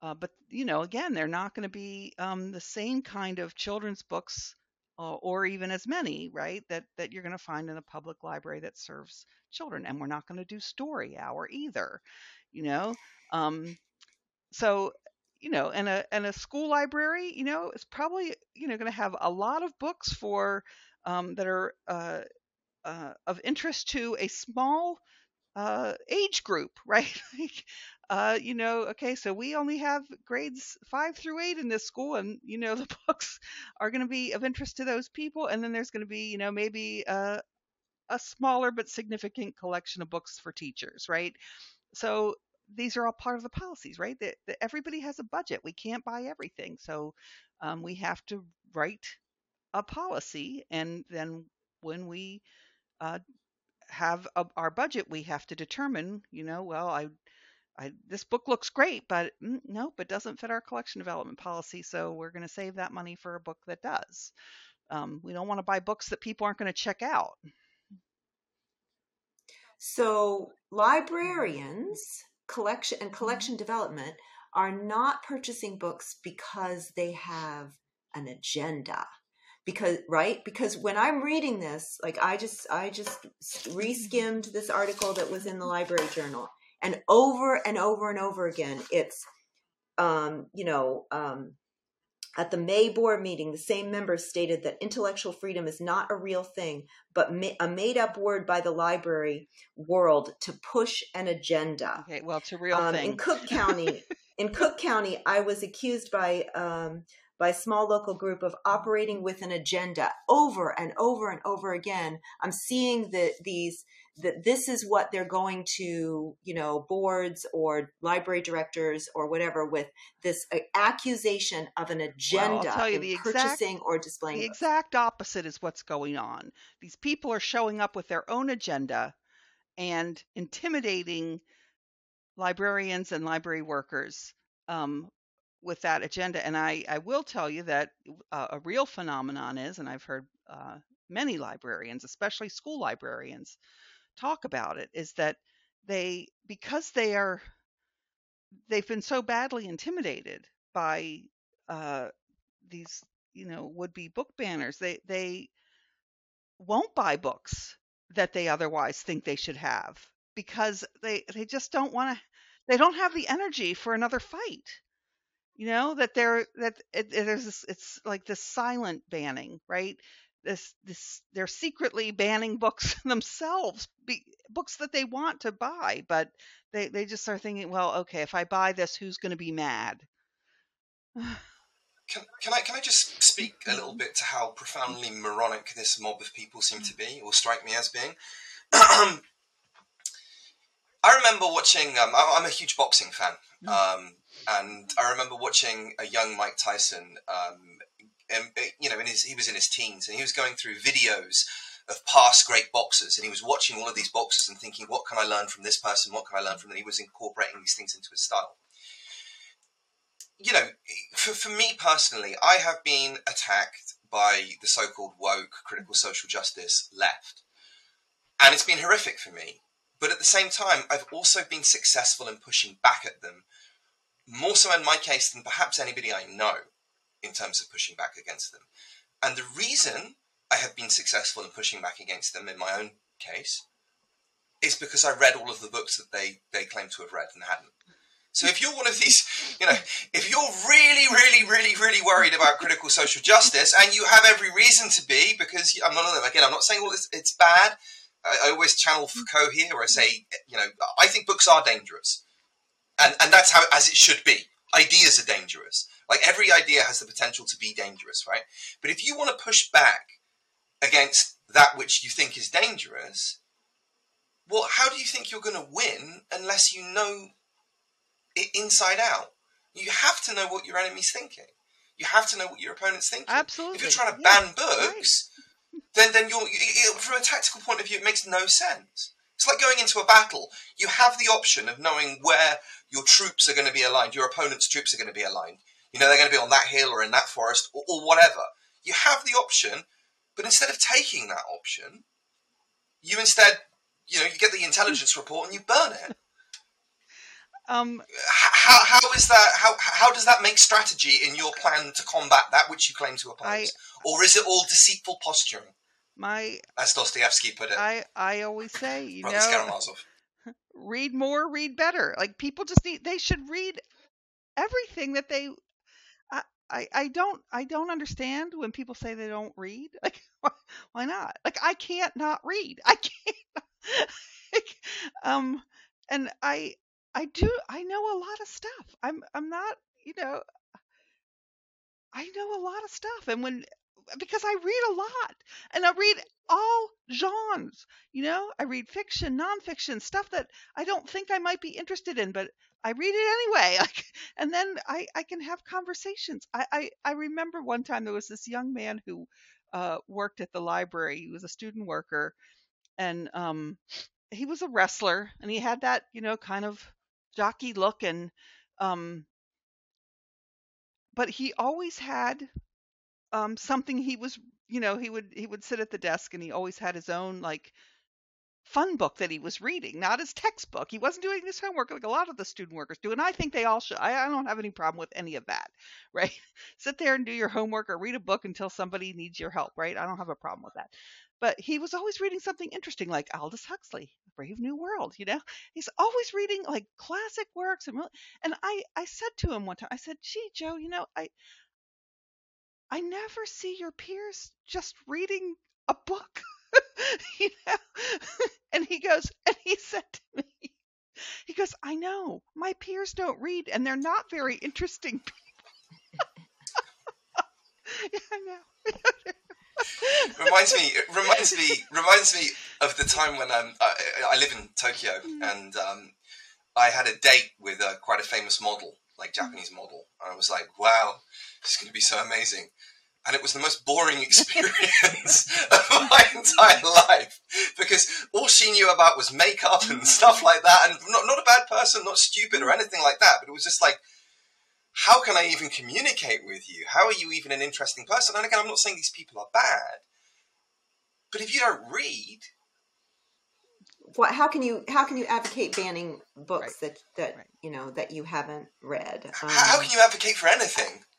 uh, but you know, again, they're not going to be um, the same kind of children's books, uh, or even as many, right? That that you're going to find in a public library that serves children. And we're not going to do story hour either, you know. Um, so you know, and a and a school library, you know, is probably you know going to have a lot of books for um, that are uh, uh, of interest to a small uh, age group, right? like, uh, you know, okay, so we only have grades five through eight in this school, and you know, the books are going to be of interest to those people, and then there's going to be, you know, maybe a, a smaller but significant collection of books for teachers, right? So these are all part of the policies, right? That, that everybody has a budget. We can't buy everything, so um, we have to write a policy, and then when we uh, have a, our budget, we have to determine, you know, well, I I, this book looks great, but mm, nope, it doesn't fit our collection development policy. So we're going to save that money for a book that does. Um, we don't want to buy books that people aren't going to check out. So librarians collection and collection development are not purchasing books because they have an agenda because right because when i'm reading this like i just i just reskimmed this article that was in the library journal and over and over and over again it's um, you know um, at the May board meeting, the same members stated that intellectual freedom is not a real thing, but ma- a made up word by the library world to push an agenda. Okay, well, it's a real um, thing. In Cook County, in Cook County, I was accused by um, by a small local group of operating with an agenda over and over and over again. I'm seeing that these that this is what they're going to, you know, boards or library directors or whatever with this uh, accusation of an agenda well, the purchasing exact, or displaying. The exact opposite is what's going on. These people are showing up with their own agenda and intimidating librarians and library workers um, with that agenda. And I, I will tell you that uh, a real phenomenon is, and I've heard uh, many librarians, especially school librarians, talk about it is that they because they are they've been so badly intimidated by uh, these you know would be book banners they they won't buy books that they otherwise think they should have because they they just don't want to they don't have the energy for another fight. You know that they're that it, it, there's this it's like this silent banning right this this they're secretly banning books themselves, be, books that they want to buy, but they they just are thinking, well, okay, if I buy this, who's going to be mad? Can, can I can I just speak a little bit to how profoundly moronic this mob of people seem to be, or strike me as being? I remember watching. Um, I'm a huge boxing fan, mm. um, and I remember watching a young Mike Tyson. Um, and, uh, you know, in his, he was in his teens, and he was going through videos of past great boxers, and he was watching all of these boxers and thinking, "What can I learn from this person? What can I learn from?" them? he was incorporating these things into his style you know, for, for me personally, I have been attacked by the so called woke, critical social justice left. And it's been horrific for me. But at the same time, I've also been successful in pushing back at them, more so in my case than perhaps anybody I know in terms of pushing back against them. And the reason I have been successful in pushing back against them in my own case is because I read all of the books that they, they claim to have read and hadn't. So if you're one of these, you know, if you're really, really, really, really worried about critical social justice, and you have every reason to be, because I'm not again, I'm not saying all this it's bad. I, I always channel Foucault here, where I say, you know, I think books are dangerous, and and that's how as it should be. Ideas are dangerous. Like every idea has the potential to be dangerous, right? But if you want to push back against that which you think is dangerous, well, how do you think you're going to win unless you know it inside out. You have to know what your enemy's thinking. You have to know what your opponent's thinking. Absolutely. If you're trying to yeah, ban books, right. then then you're it, from a tactical point of view, it makes no sense. It's like going into a battle. You have the option of knowing where your troops are going to be aligned, your opponent's troops are going to be aligned. You know, they're going to be on that hill or in that forest or, or whatever. You have the option, but instead of taking that option, you instead, you know, you get the intelligence report and you burn it. Um, how, how is that? How, how does that make strategy in your plan to combat that which you claim to oppose, I, or is it all deceitful posturing? My, as Dostoevsky put it. I I always say, you know, read more, read better. Like people just need, they should read everything that they. I, I, I don't I don't understand when people say they don't read. Like why not? Like I can't not read. I can't. like, um, and I I do I know a lot of stuff. I'm I'm not, you know, I know a lot of stuff and when because I read a lot and I read all genres, you know, I read fiction, nonfiction, stuff that I don't think I might be interested in, but I read it anyway. And then I, I can have conversations. I, I, I remember one time there was this young man who uh, worked at the library. He was a student worker and um, he was a wrestler and he had that, you know, kind of jockey look and um but he always had um something he was you know he would he would sit at the desk and he always had his own like fun book that he was reading not his textbook. He wasn't doing his homework like a lot of the student workers do and i think they all should i, I don't have any problem with any of that right? Sit there and do your homework or read a book until somebody needs your help right? I don't have a problem with that. But he was always reading something interesting like Aldous Huxley, Brave New World, you know. He's always reading like classic works and really, and I I said to him one time, I said, "Gee, Joe, you know, I I never see your peers just reading a book." you know? and he goes, and he said to me, he goes, I know, my peers don't read and they're not very interesting people. yeah, I know. reminds me reminds me reminds me of the time when um, I, I live in Tokyo mm. and um, I had a date with uh, quite a famous model, like. Japanese model. And I was like, wow, this is going to be so amazing. And it was the most boring experience of my entire life because all she knew about was makeup and stuff like that. And not, not a bad person, not stupid or anything like that, but it was just like, how can I even communicate with you? How are you even an interesting person? And again, I'm not saying these people are bad, but if you don't read, what? How can you how can you advocate banning books right. that that right. you know that you haven't read? Um, how, can you advocate for anything?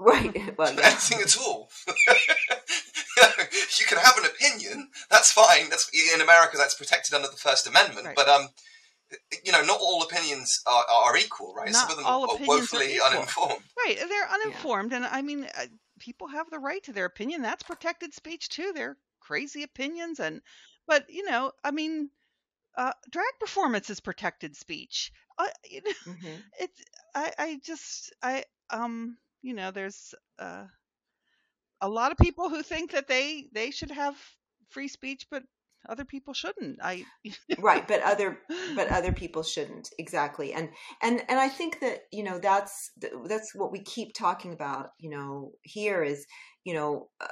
Right. Well, yeah. anything at all. you can have an opinion. That's fine. That's in America. That's protected under the First Amendment. Right. But um, you know, not all opinions are, are equal, right? Not Some of them all are woefully are uninformed. Right, they're uninformed, yeah. and I mean, uh, people have the right to their opinion. That's protected speech too. They're crazy opinions and but you know, I mean, uh, drag performance is protected speech. Uh, you know, hmm it's I I just I um you know there's uh, a lot of people who think that they they should have free speech, but other people shouldn't. I right but other but other people shouldn't exactly and and and i think that you know that's that's what we keep talking about you know here is you know uh,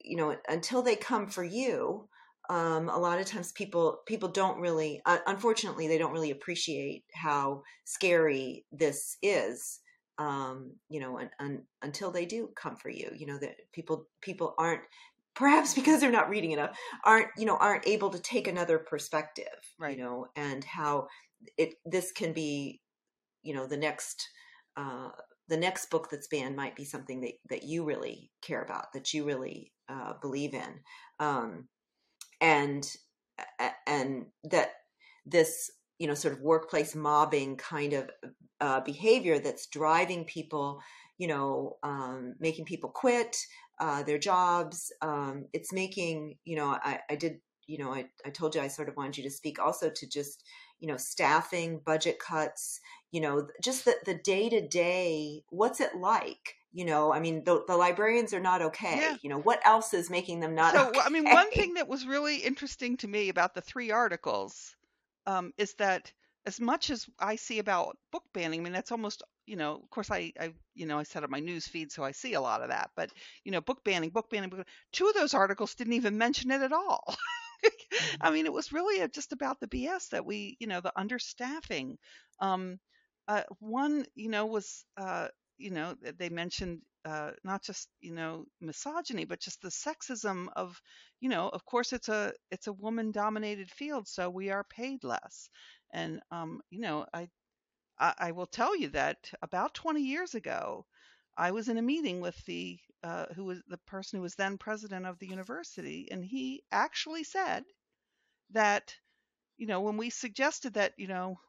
you know until they come for you um, a lot of times people people don't really uh, unfortunately they don't really appreciate how scary this is um, you know and, and, until they do come for you you know that people people aren't perhaps because they're not reading enough aren't you know aren't able to take another perspective Right. you know and how it this can be you know the next uh the next book that's banned might be something that that you really care about that you really uh believe in um and and that this you know sort of workplace mobbing kind of uh, behavior that's driving people you know um, making people quit uh, their jobs um, it's making you know I, I did you know I, I told you i sort of wanted you to speak also to just you know staffing budget cuts you know just the the day to day what's it like you know i mean the, the librarians are not okay Yeah. you know what else is making them not so okay I mean one thing that was really interesting to me about the three articles um, is that as much as I see about book banning, I mean that's almost you know of course I I you know I set up my news feed so I see a lot of that, but you know book banning, book banning, book, two of those articles didn't even mention it at all. I mean, it was really uh, just about the BS that we, you know, the understaffing. Um, uh, one, you know, was, uh, you know, they mentioned uh, not just, you know, misogyny, but just the sexism of, you know, of course it's a it's a woman-dominated field, so we are paid less. And, um, you know, I, I I will tell you that about 20 years ago, I was in a meeting with the uh, who was the person who was then president of the university, and he actually said that you know when we suggested that you know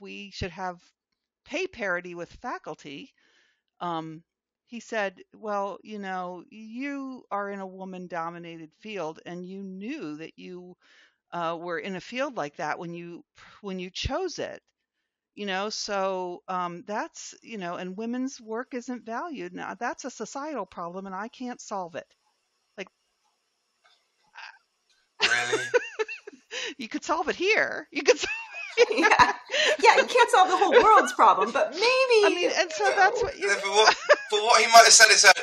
we should have pay parity with faculty. Um he said well you know you are in a woman dominated field and you knew that you uh, were in a field like that when you when you chose it you know so um that's you know and women's work isn't valued. Now that's a societal problem and i can't solve it. Like Really? you could solve it here. You could yeah yeah you can't solve the whole world's problem but maybe I mean, and so that's what you but, what, but what he might have said is that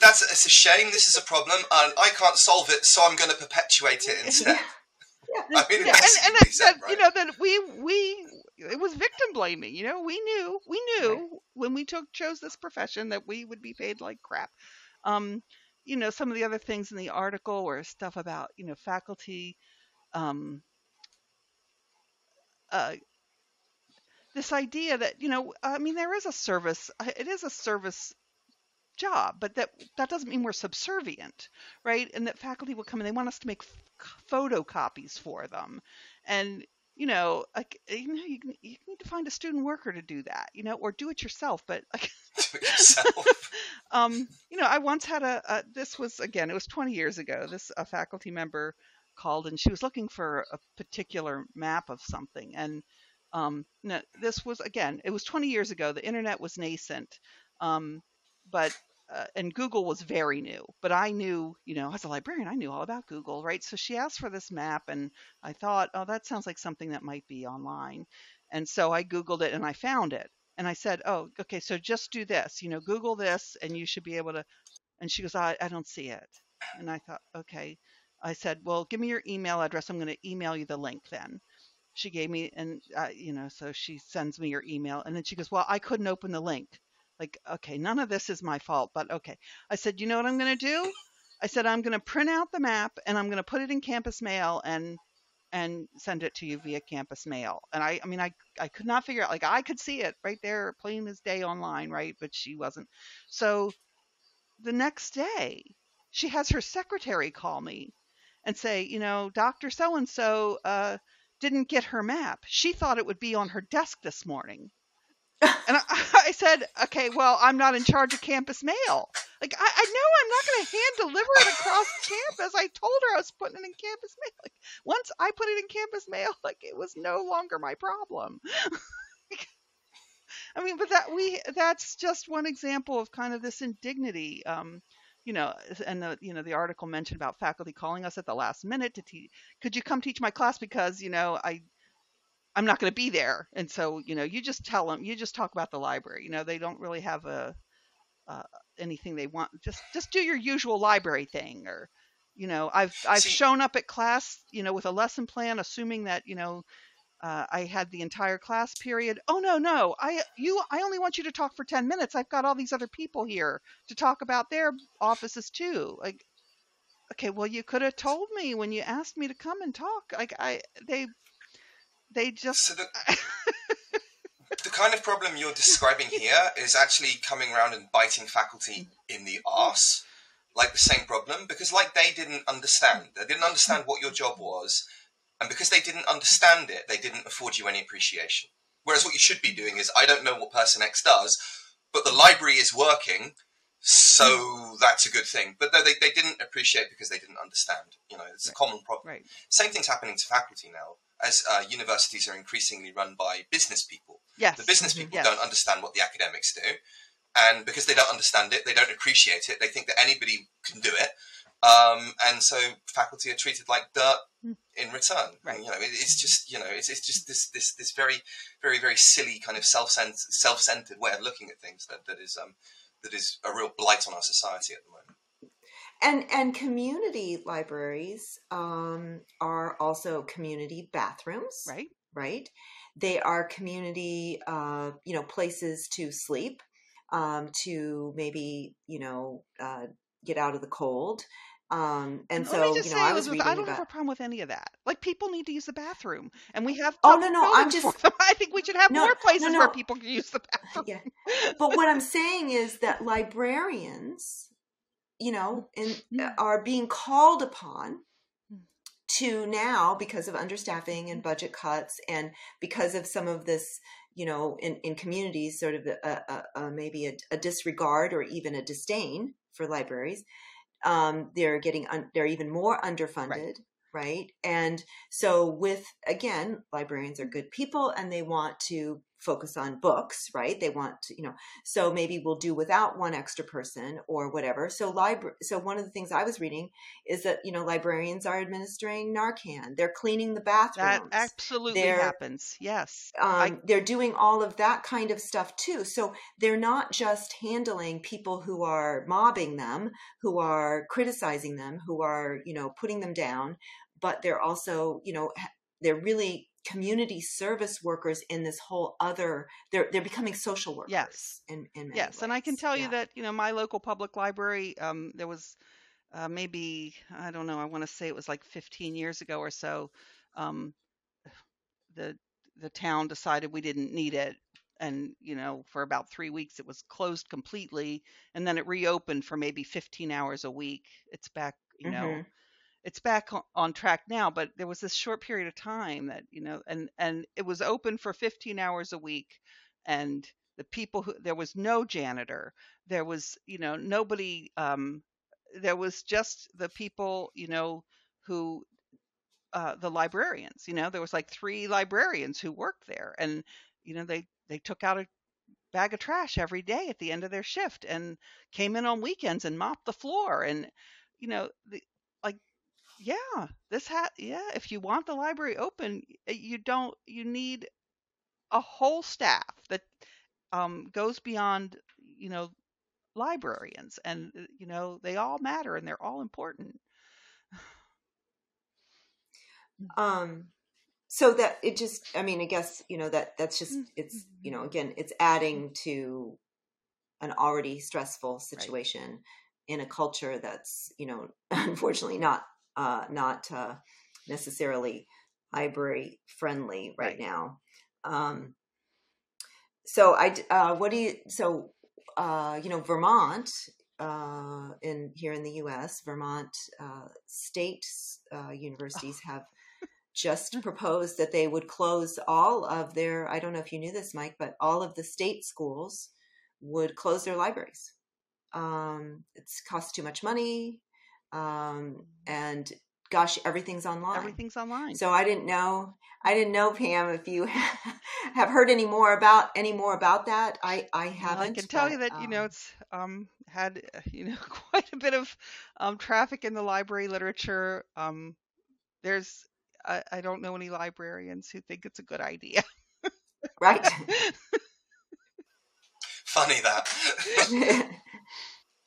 that's it's a shame. This is a problem, and I can't solve it, so I'm going to perpetuate it instead. I mean, yeah, that's and, and that, said, that, right? you know that we we it was victim blaming. You know, we knew we knew Right. when we took chose this profession that we would be paid like crap. Um, you know, some of the other things in the article were stuff about you know faculty. Um, uh, this idea that you know, I mean, there is a service. It is a service job, but that that doesn't mean we're subservient, right? And that faculty will come and they want us to make f- photocopies for them, and you know, like you know, you, you need to find a student worker to do that, you know, or do it yourself. But like, yourself. um, you know, I once had a, a this was again, it was 20 years ago. This a faculty member called and she was looking for a particular map of something, and um, no, this was again, it was 20 years ago. The internet was nascent, um, but uh, and Google was very new. But I knew, you know, as a librarian, I knew all about Google, right? So she asked for this map, and I thought, oh, that sounds like something that might be online, and so I Googled it and I found it, and I said, oh, okay, so just do this, you know, Google this, and you should be able to. And she goes, I, I don't see it, and I thought, okay. I said, well, give me your email address. I'm going to email you the link then. She gave me and uh, you know so she sends me your email and then she goes well i couldn't open the link. Like okay none of this is my fault but okay. I said you know what i'm going to do? I said i'm going to print out the map and i'm going to put it in campus mail and and send it to you via campus mail. And i i mean i i could not figure out like i could see it right there plain as day online right? But she wasn't. So the next day she has her secretary call me and say you know dr so and so uh didn't get her map. She thought it would be on her desk this morning. And I, I said, okay, well, I'm not in charge of campus mail. Like, I, I know I'm not going to hand deliver it across campus. I told her I was putting it in campus mail. Like, once I put it in campus mail, like it was no longer my problem. I mean, but that we that's just one example of kind of this indignity. Um, you know, and the you know the article mentioned about faculty calling us at the last minute to teach. Could you come teach my class because you know I I'm not going to be there, and so you know you just tell them you just talk about the library. You know they don't really have a uh, anything they want. Just just do your usual library thing, or you know I've I've shown up at class you know with a lesson plan, assuming that you know uh, I had the entire class period. Oh no, no, I you I only want you to talk for ten minutes. I've got all these other people here to talk about their offices too. Like, okay, well you could have told me when you asked me to come and talk. Like I they they just So the, the kind of problem you're describing here is actually coming around and biting faculty in the arse, like the same problem, because like they didn't understand. They didn't understand what your job was, and because they didn't understand it, they didn't afford you any appreciation. Whereas what you should be doing is, I don't know what person X does, but the library is working, so that's a good thing. But no, they, they didn't appreciate because they didn't understand. You know, it's a common problem. right. Same thing's happening to faculty now, as uh, universities are increasingly run by business people. Yes. The business people Yes. don't understand what the academics do, and because they don't understand it, they don't appreciate it. They think that anybody can do it, um, and so faculty are treated like dirt Mm. In return. Right. You know, it, it's just you know, it's, it's just this this this very very very silly kind of self self centered way of looking at things that that is um that is a real blight on our society at the moment. and and community libraries um, are also community bathrooms Right. right they are community uh, you know places to sleep um, to maybe you know uh, get out of the cold um, and Let so you know say, i was I don't about have a problem with any of that. Like people need to use the bathroom, and we have Oh, no, no, I'm just- I think we should have No, more places no, where people can use the bathroom. yeah but what i'm saying is that librarians you know in, Mm. are being called upon Mm. to now because of understaffing and budget cuts and because of some of this you know in, in communities sort of a, a, a, maybe a, a disregard or even a disdain for libraries um, they're getting un, they're even more underfunded right? And so with again librarians are good people and they want to focus on books right they want to you know so maybe we'll do without one extra person or whatever so library so one of the things i was reading is that you know librarians are administering narcan they're cleaning the bathrooms. That absolutely They're- happens. Yes. um, I- they're doing all of that kind of stuff too. So they're not just handling people who are mobbing them, who are criticizing them, who are you know putting them down, but they're also you know they're really community service workers in this whole other. They're they're becoming social workers. Yes. In, in Yes, and I can ways. tell you that you know my local public library. Um, there was uh, maybe I don't know. I want to say it was like 15 years ago or so. Um, the the town decided we didn't need it, and you know for about three weeks it was closed completely, and then it reopened for maybe 15 hours a week. It's back, you know, Mhm. It's back on track now. But there was this short period of time that you know, and and it was open for 15 hours a week, and the people who there was no janitor there was you know nobody um there was just the people you know who uh the librarians you know there was like three librarians who worked there and you know they they took out a bag of trash every day at the end of their shift and came in on weekends and mopped the floor and you know the yeah this hat yeah if you want the library open you don't you need a whole staff that um, goes beyond you know librarians and uh, you know they all matter and they're all important. Um so that it just i mean i guess you know that that's just Mm, it's you know mhm. again it's adding to an already stressful situation in a culture that's you know unfortunately not uh not uh necessarily library friendly right, Right. now um so I, uh what do you so uh you know vermont uh in here in the us vermont uh state uh universities have just proposed that they would close all of their i don't know if you knew this mike but all of the state schools would close their libraries. Um, it's cost too much money, um, and gosh, everything's online. Everything's online. So I didn't know. I didn't know, Pam, if you have heard any more about any more about that. I I haven't. Well, I can tell but, you that you know um, it's um, had uh, you know quite a bit of um, traffic in the library literature. Um, there's I, I don't know any librarians who think it's a good idea. right. Funny that.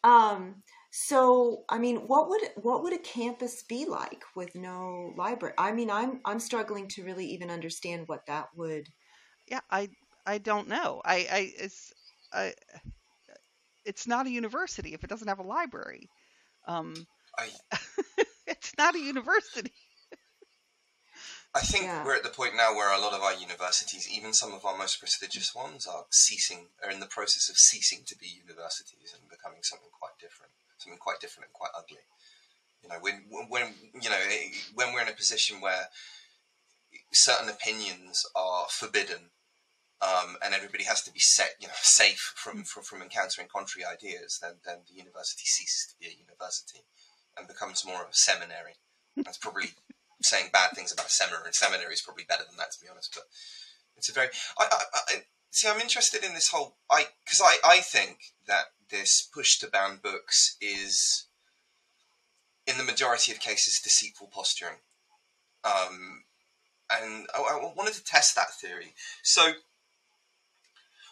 um. So, I mean, what would what would a campus be like with no library? I mean, I'm I'm struggling to really even understand what that would. yeah, I I don't know. I I it's I, it's not a university if it doesn't have a library. Um, I it's not a university. I think Yeah. we're at the point now where a lot of our universities, even some of our most prestigious ones, are ceasing, are in the process of ceasing to be universities and becoming something quite different, something quite different and quite ugly. You know, when when you know when we're in a position where certain opinions are forbidden, um, and everybody has to be set, you know, safe from from, from encountering contrary ideas, then then the university ceases to be a university and becomes more of a seminary. That's probably saying bad things about a seminary. Seminary is probably better than that, to be honest. But it's a very. I, I, I see. I'm interested in this whole. I because I I think that this push to ban books is, in the majority of cases, deceitful posturing. Um, and I, I wanted to test that theory. So,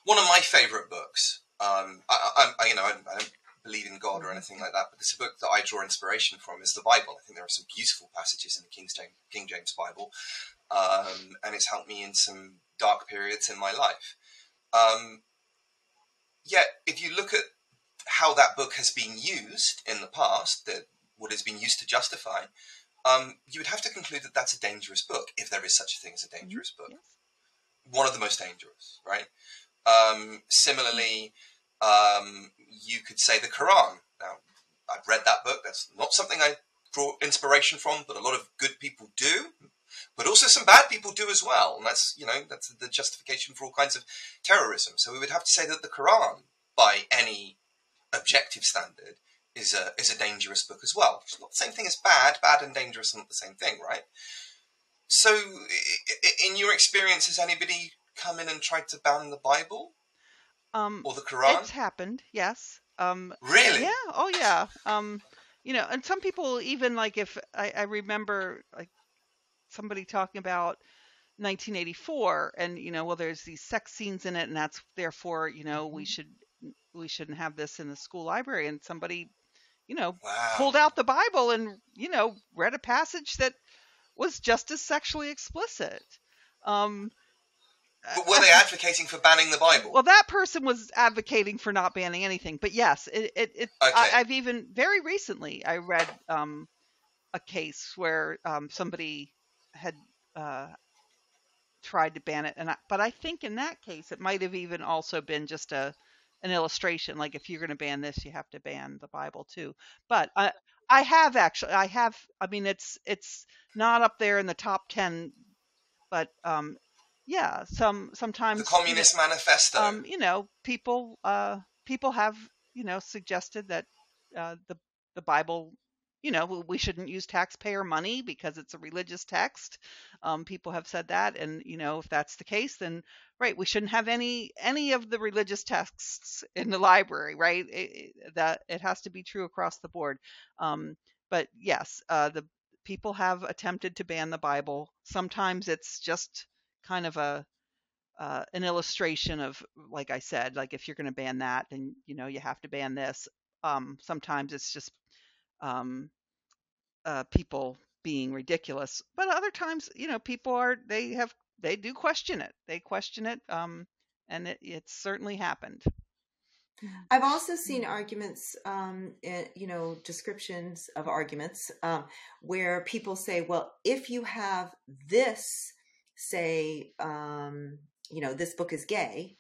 one of my favorite books. Um, I, I, I you know, I, I don't believe in God or anything like that, but it's a book that I draw inspiration from is the Bible. I think there are some beautiful passages in the King James, King James Bible, um, and it's helped me in some dark periods in my life. Um, yet, if you look at how that book has been used in the past, that what has been used to justify, um, you would have to conclude that that's a dangerous book, if there is such a thing as a dangerous book. Yes. One of the most dangerous, right? Um, similarly, um, you could say the Quran. Now, I've read that book. That's not something I draw inspiration from, but a lot of good people do. But also some bad people do as well, and that's you know that's the justification for all kinds of terrorism. So we would have to say that the Quran, by any objective standard, is a is a dangerous book as well. It's not the same thing as bad. Bad and dangerous are not the same thing, right? So, in your experience, has anybody come in and tried to ban the Bible Um, or the Quran? it's happened. Yes. Um, Really? Yeah. Oh, yeah. Um, you know, and some people even like if I, I remember like somebody talking about 1984, and you know, well, there's these sex scenes in it, and that's therefore, you know, we Mhm. should we shouldn't have this in the school library, and somebody, you know, Wow. pulled out the Bible and you know read a passage that was just as sexually explicit. Um, But were they advocating for banning the Bible? well, that person was advocating for not banning anything, but yes, it it, it Okay. I, I've even very recently I read um, a case where um, somebody had uh, tried to ban it, and I, but I think in that case it might have even also been just a an illustration, like if you're going to ban this, you have to ban the Bible too. But I I have actually I have I mean it's it's not up there in the top ten, but um, yeah, some sometimes the Communist Manifesto. um, you know, people uh, people have you know suggested that uh, the the Bible, you know, we shouldn't use taxpayer money because it's a religious text. Um, people have said that, and you know, if that's the case, then right, we shouldn't have any any of the religious texts in the library, right? It, it- that it has to be true across the board. Um, but yes, uh, the people have attempted to ban the Bible. Sometimes it's just kind of a uh, an illustration of, like I said, like if you're going to ban that, then you know you have to ban this. Um, sometimes it's just um, uh, people being ridiculous, but other times, you know, people are they have they do question it. They question it, um, and it, it's certainly happened. I've also seen arguments, um, you know, descriptions of arguments um, where people say, well, if you have this, say, um, you know, this book is gay,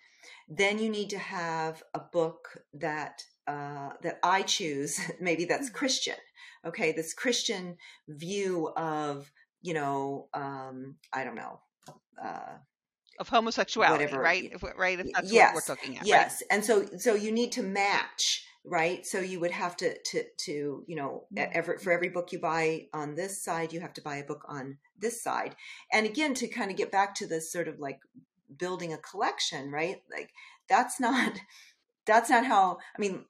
then you need to have a book that uh, that I choose, maybe that's Christian. Okay, this Christian view of, you know, um, I don't know. Uh, of homosexuality, whatever- right? If, right, if that's Yes, what we're looking at. right? yes and so so you need to match right so you would have to to to you know e- every for every book you buy on this side you have to buy a book on this side and again to kind of get back to this sort of like building a collection right like that's not that's not how i mean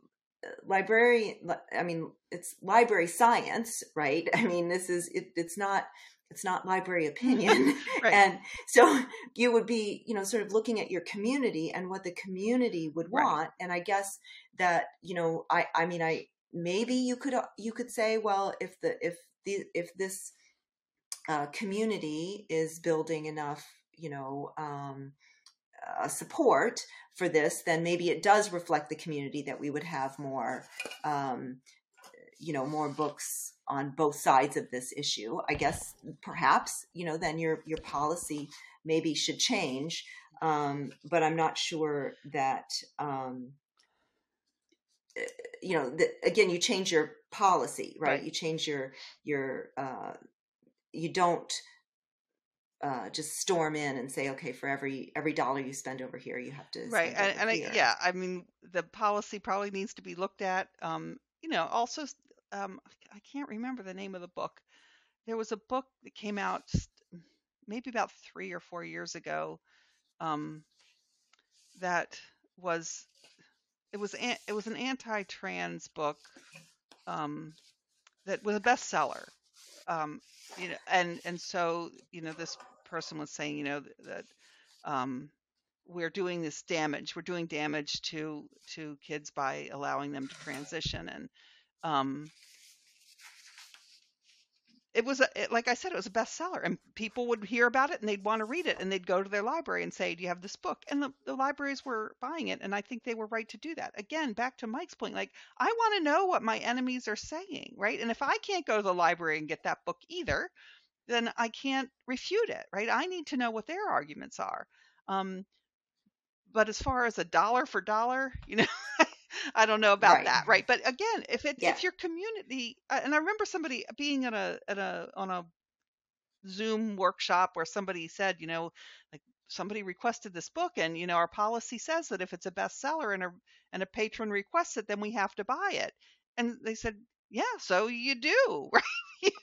uh, library i mean it's library science right i mean this is it, it's not it's not library opinion Right. and so you would be you know sort of looking at your community and what the community would Right. want and i guess that you know i i mean i maybe you could uh, you could say well if the if the if this uh, community is building enough you know um uh, support for this then maybe it does reflect the community that we would have more um you know more books on both sides of this issue i guess perhaps you know then your your policy maybe should change. Um, but i'm not sure that um, you know the, again you change your policy right, Right. you change your your uh, you don't uh, just storm in and say okay for every every dollar you spend over here you have to right and, and I, yeah i mean the policy probably needs to be looked at um you know also um i can't remember the name of the book. There was a book that came out maybe about three or four years ago um that was it was an, it was an anti-trans book um that was a bestseller. Um you know and and so you know this person was saying you know th- that um we're doing this damage we're doing damage to to kids by allowing them to transition and um it was a, it, like i said it was a bestseller and people would hear about it and they'd want to read it and they'd go to their library and say do you have this book? And the, the libraries were buying it and i think they were right to do that. Again back to mike's point like i want to know what my enemies are saying right? And if i can't go to the library and get that book either then i can't refute it right? I need to know what their arguments are. Um, but as far as a dollar for dollar you know i don't know about Right. that right but again if it Yeah. if your community uh, and i remember somebody being at a at a on a zoom workshop where somebody said you know like somebody requested this book and you know our policy says that if it's a bestseller and a and a patron requests it then we have to buy it and they said yeah so you do right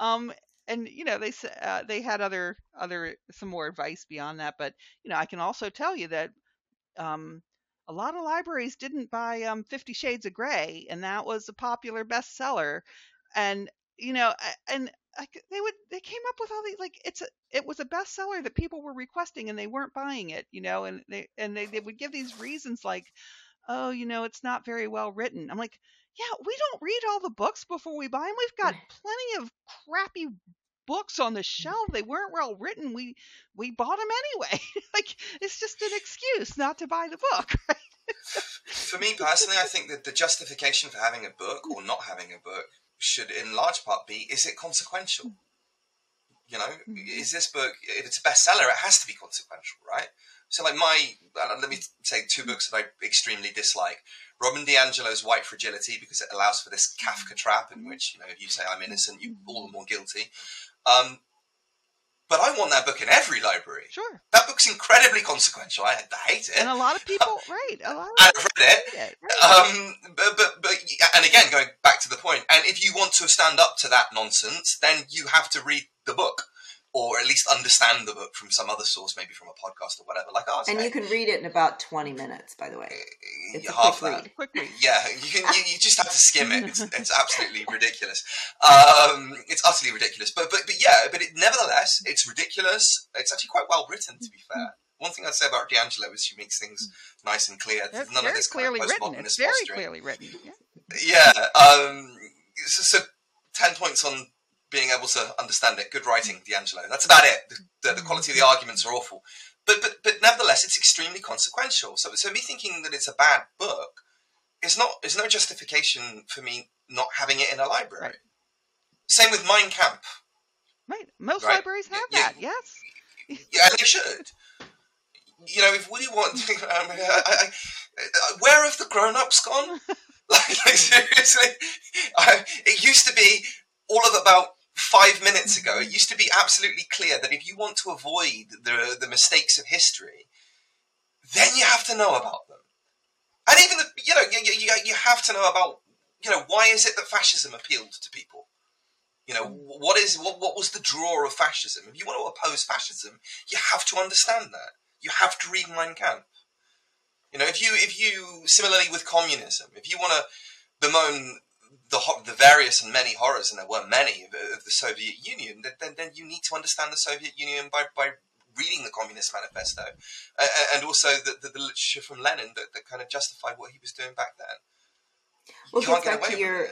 um and you know they uh, they had other other some more advice beyond that but you know i can also tell you that um a lot of libraries didn't buy um 50 shades of gray and that was a popular bestseller. And you know and I they would they came up with all these like it's a it was a bestseller that people were requesting and they weren't buying it you know and they and they, they would give these reasons like oh you know it's not very well written. I'm like yeah we don't read all the books before we buy them we've got plenty of crappy books on the mm. shelf they weren't well written we we bought them anyway like it's just an excuse not to buy the book right? For me personally, I think that the justification for having a book or not having a book should, in large part, be: is it consequential? Mm. You know, mm-hmm. is this book? If it's a bestseller, it has to be consequential, right? So, like my, uh, let me say two books that I extremely dislike: Robin DiAngelo's White Fragility, because it allows for this Kafka mm-hmm. trap in mm-hmm. which you know, if you say I'm innocent, you're all the more guilty. Um, but I want that book in every library. sure That book's incredibly consequential. I, I hate it. and a lot of people right a lot of people read it. it, right? Um, but, but, but, and again, going back to the point, and if you want to stand up to that nonsense, then you have to read the book, or at least understand the book from some other source, maybe from a podcast or whatever, like ours. and you can read it in about 20 minutes by the way it's a half quick that. read quick Yeah, you can. You, you just have to skim it. It's, it's absolutely ridiculous. Um, it's utterly ridiculous. But but but yeah. But it, nevertheless, it's ridiculous. It's actually quite well written, to be fair. One thing I'd say about DiAngelo is she makes things nice and clear. It's None of this clearly kind of written. postmodernist It's very posturing. clearly written. Yeah. Yeah. Um, so, so, 10 points on being able to understand it. Good writing, DiAngelo. That's about it. The, the, the quality of the arguments are awful. But, but, but nevertheless, it's extremely consequential. So, so me thinking that it's a bad book is not is no justification for me not having it in a library. Right. Same with Mein Kampf. Right. Most Right. libraries have Yeah. that. Yes. Yeah, they should. You know, if we want, um, I, I, I, where have the grown-ups gone? like, like, seriously, I, it used to be all of about five minutes ago, it used to be absolutely clear that if you want to avoid the the mistakes of history, then you have to know about them. And even the, you know you, you, you have to know about you know why is it that fascism appealed to people. You know mm. what is what, what was the draw of fascism? If you want to oppose fascism, you have to understand that. You have to read Mein Kampf. You know, if you if you similarly with communism, if you want to bemoan the the various and many horrors, and there were many of, of the Soviet Union, then then you need to understand the Soviet Union by by reading the Communist Manifesto, uh, and also the, the, the, literature from Lenin that, that kind of justified what he was doing back then. Well, it goes back to your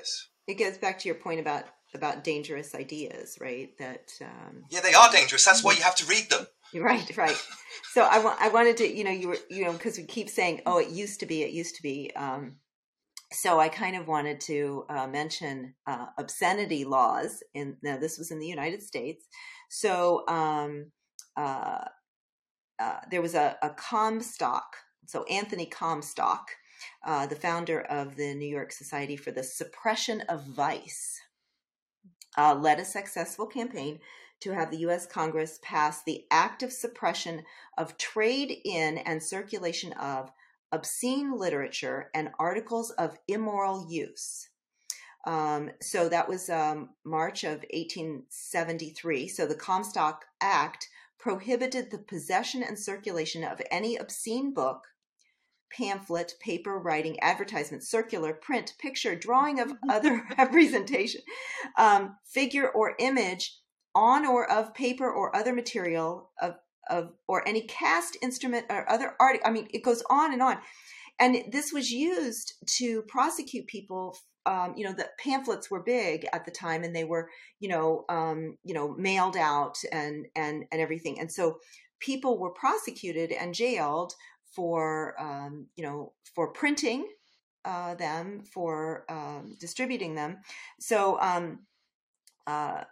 it goes back to your point about about dangerous ideas, right? That um, yeah, they are dangerous. That's why you have to read them. Right, right. So I, I wanted to, you know, you were, you know, because we keep saying, oh, it used to be, it used to be. Um, so I kind of wanted to uh, mention uh, obscenity laws. In now, this was in the United States. So um, uh, uh there was a, a Comstock. So Anthony Comstock, uh, the founder of the New York Society for the Suppression of Vice, uh, led a successful campaign to have the U.S. Congress pass the Act of Suppression of Trade in and Circulation of Obscene Literature and Articles of Immoral Use. Um, so that was um, March of 1873. So the Comstock Act prohibited the possession and circulation of any obscene book, pamphlet, paper, writing, advertisement, circular, print, picture, drawing of other representation, um, figure, or image on or of paper or other material of of or any cast instrument or other art i mean it goes on and on. And this was used to prosecute people um, you know the pamphlets were big at the time and they were you know um, you know mailed out and and and everything. And so people were prosecuted and jailed for um, you know for printing uh, them for um, distributing them. So um, uh,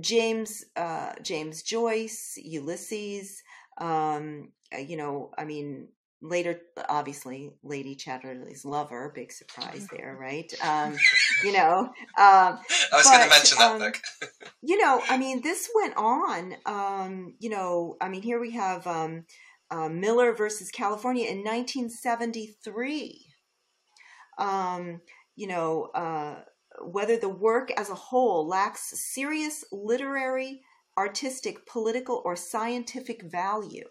James uh, James Joyce, Ulysses. Um, uh, you know, I mean, later, obviously, Lady Chatterley's lover. Big surprise there, right? Um, you know, um, I was going to mention that um, book. you know, I mean, this went on. Um, you know, I mean, here we have um, uh, Miller versus California in 1973. Um, you know, uh, whether the work as a whole lacks serious literary, artistic, political, or scientific value.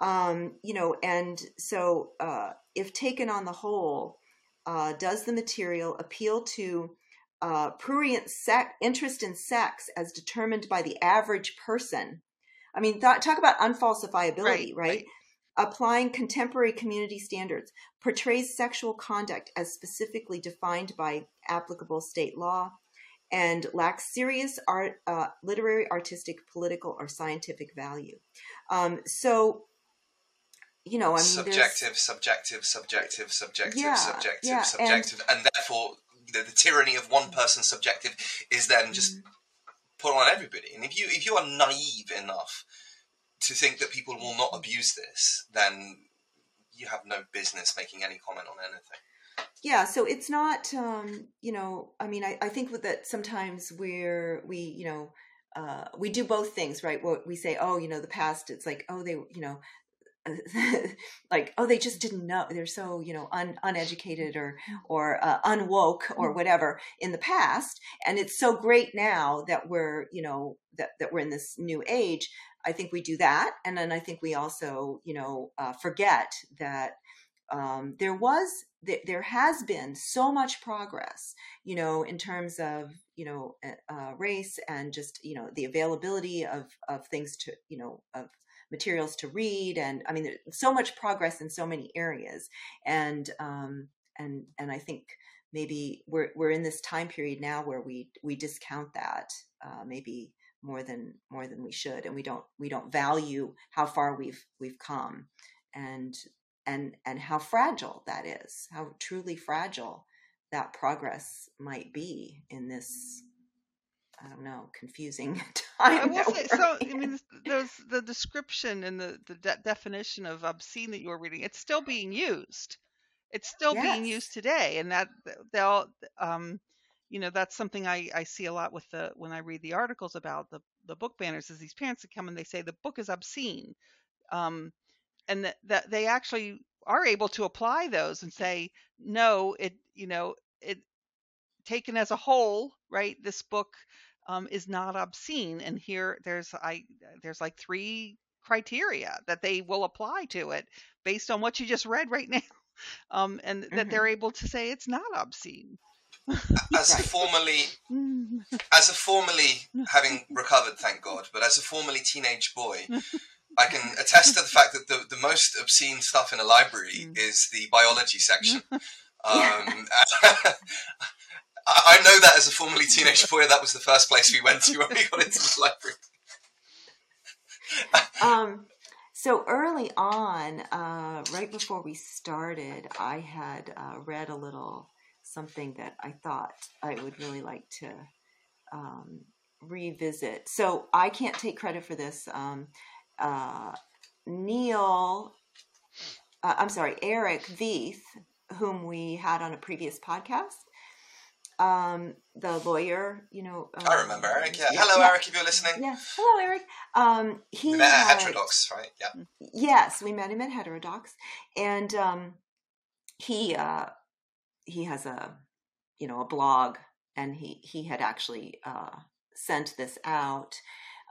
Um, you know, and so uh, if taken on the whole, uh, does the material appeal to uh, prurient sec- interest in sex as determined by the average person? I mean, th- talk about unfalsifiability, right, right? right? Applying contemporary community standards, portrays sexual conduct as specifically defined by applicable state law, and lacks serious art, uh, literary, artistic, political, or scientific value. Um, so, you know, I mean, subjective, subjective, subjective, subjective, yeah, subjective, yeah, subjective, and, and therefore the, the, tyranny of one person's subjective is then just mm-hmm. put on everybody. And if you if you are naive enough to think that people will not abuse this, then you have no business making any comment on anything. Yeah, so it's not, um, you know, I mean, I, I think that sometimes we're, we, you know, uh, we do both things, right? What we say, oh, you know, the past, it's like, oh, they, you know, like oh they just didn't know they're so you know un, uneducated or or uh, unwoke or mm. whatever in the past and it's so great now that we're you know that, that we're in this new age I think we do that, and then I think we also, you know, uh, forget that um, there was th- there has been so much progress, you know, in terms of you know uh, race and just you know the availability of of things to you know of materials to read, and I mean, so much progress in so many areas, and um, and and I think maybe we're we're in this time period now where we we discount that uh, maybe more than more than we should and we don't we don't value how far we've we've come and and and how fragile that is how truly fragile that progress might be in this I don't know, confusing time. I will say, so. I mean, those the description and the the de- definition of obscene that you were reading, it's still being used. It's still yes. being used today, and that they'll, um, you know that's something I, I see a lot with the when I read the articles about the the book banners is these parents that come and they say the book is obscene, um, and that that they actually are able to apply those and say no it you know it taken as a whole right this book um, is not obscene. And here there's I there's like three criteria that they will apply to it based on what you just read right now um, and mm-hmm. that they're able to say it's not obscene as formerly as a formerly having recovered thank god but as a formerly teenage boy i can attest to the fact that the, the most obscene stuff in a library mm. is the biology section. Um, I know that as a formerly teenage boy that was the first place we went to when we got into the library. Um, so early on, uh, right before we started, I had uh, read a little something that I thought I would really like to um, revisit. So I can't take credit for this. Um, uh, Neil, uh, I'm sorry, Eric Veith, whom we had on a previous podcast, um, the lawyer, you know. Um, I remember Eric. Yeah. Hello, yeah. Eric, if you're listening. Yeah. Hello, Eric. Um, he we met at Heterodox, right? Yeah. Yes, we met him at Heterodox, and um, he uh, he has a you know a blog, and he he had actually uh, sent this out.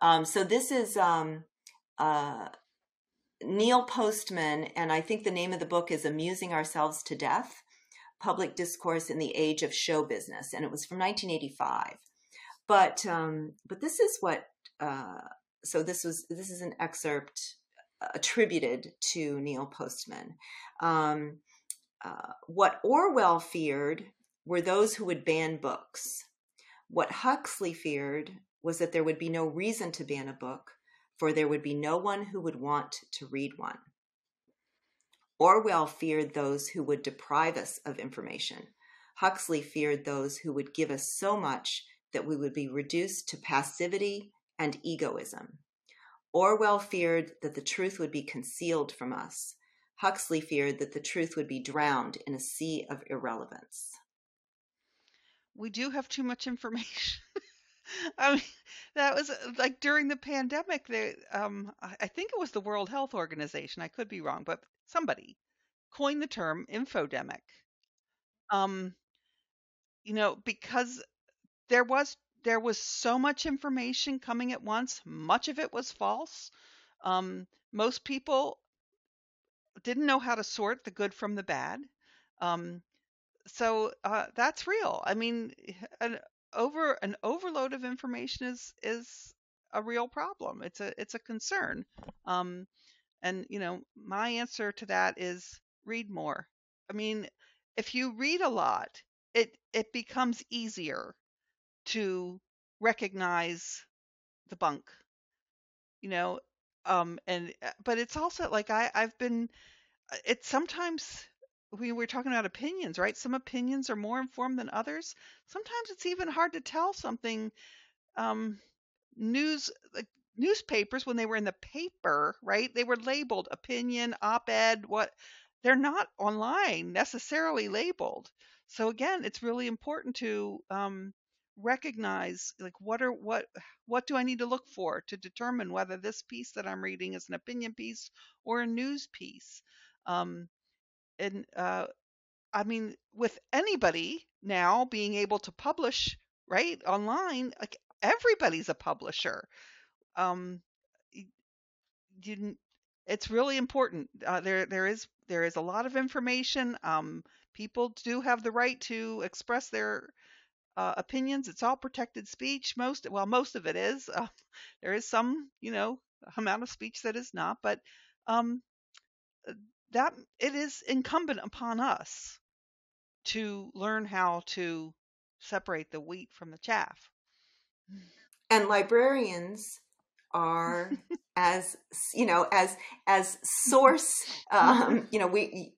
Um, so this is um, uh, Neil Postman, and I think the name of the book is "Amusing Ourselves to Death." public discourse in the age of show business, and it was from 1985. But um, but this is what uh, so this was this is an excerpt attributed to Neil Postman. Um, uh, what Orwell feared were those who would ban books. What Huxley feared was that there would be no reason to ban a book, for there would be no one who would want to read one. Orwell feared those who would deprive us of information. Huxley feared those who would give us so much that we would be reduced to passivity and egoism. Orwell feared that the truth would be concealed from us. Huxley feared that the truth would be drowned in a sea of irrelevance. We do have too much information. I mean, that was like during the pandemic. They, um, I think it was the World Health Organization. I could be wrong, but somebody coined the term infodemic. Um, you know, because there was there was so much information coming at once. Much of it was false. Um, most people didn't know how to sort the good from the bad. Um, so uh, that's real. I mean, an over an overload of information is is a real problem. It's a it's a concern. Um, and, you know, my answer to that is read more. I mean, if you read a lot, it it becomes easier to recognize the bunk. You know, um and uh, but it's also like I I've been uh, it's sometimes we were talking about opinions, right? Some opinions are more informed than others. Sometimes it's even hard to tell something um news like newspapers when they were in the paper, right? They were labeled opinion, op-ed, what they're not online necessarily labeled. So again, it's really important to um, recognize like what are what what do I need to look for to determine whether this piece that I'm reading is an opinion piece or a news piece. Um, and uh, I mean, with anybody now being able to publish right online, like everybody's a publisher um, you, it's really important. Uh, there there is there is a lot of information. Um, people do have the right to express their uh, opinions. It's all protected speech. Most well, most of it is. Uh, there is some, you know, amount of speech that is not, but um, that it is incumbent upon us to learn how to separate the wheat from the chaff. And librarians are as you know as as source um, you know we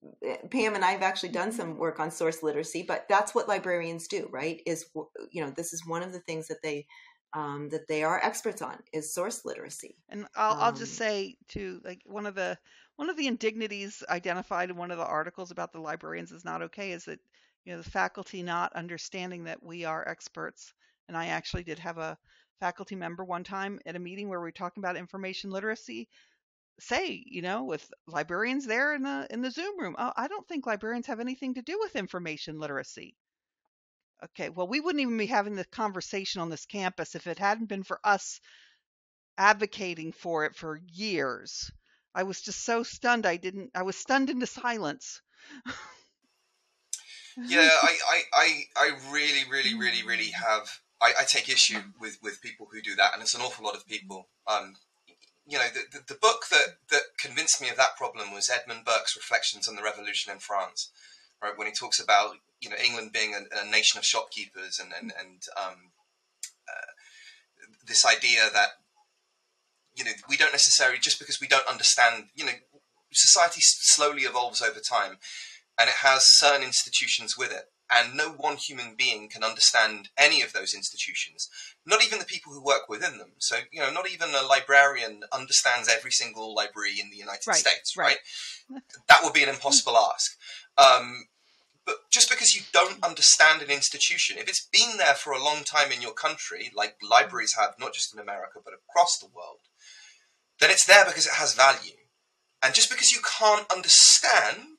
pam and i've actually done some work on source literacy but that's what librarians do right is you know this is one of the things that they um, that they are experts on is source literacy and i'll, um, I'll just um say to like one of the one of the indignities identified in one of the articles about the librarians is not okay is that you know the faculty not understanding that we are experts. And I actually did have a faculty member one time at a meeting where we were talking about information literacy say, you know, with librarians there in the in the Zoom room, oh, I don't think librarians have anything to do with information literacy. Okay, well, we wouldn't even be having the conversation on this campus if it hadn't been for us advocating for it for years. I was just so stunned. I didn't. I was stunned into silence. yeah, I, I, I, I really, really, really, really mm. have. I, I take issue with with people who do that, and it's an awful lot of people. Um, you know, the, the, the, book that, that convinced me of that problem was Edmund Burke's Reflections on the Revolution in France, right? When he talks about, you know, England being a, a nation of shopkeepers and, and, and um, uh, this idea that, you know, we don't necessarily, just because we don't understand, you know, society slowly evolves over time and it has certain institutions with it and no one human being can understand any of those institutions not even the people who work within them. So you know not even a librarian understands every single library in the united right, states right, right? that would be an impossible ask. Um, but just because you don't understand an institution if it's been there for a long time in your country like libraries have not just in america but across the world then it's there because it has value. And just because you can't understand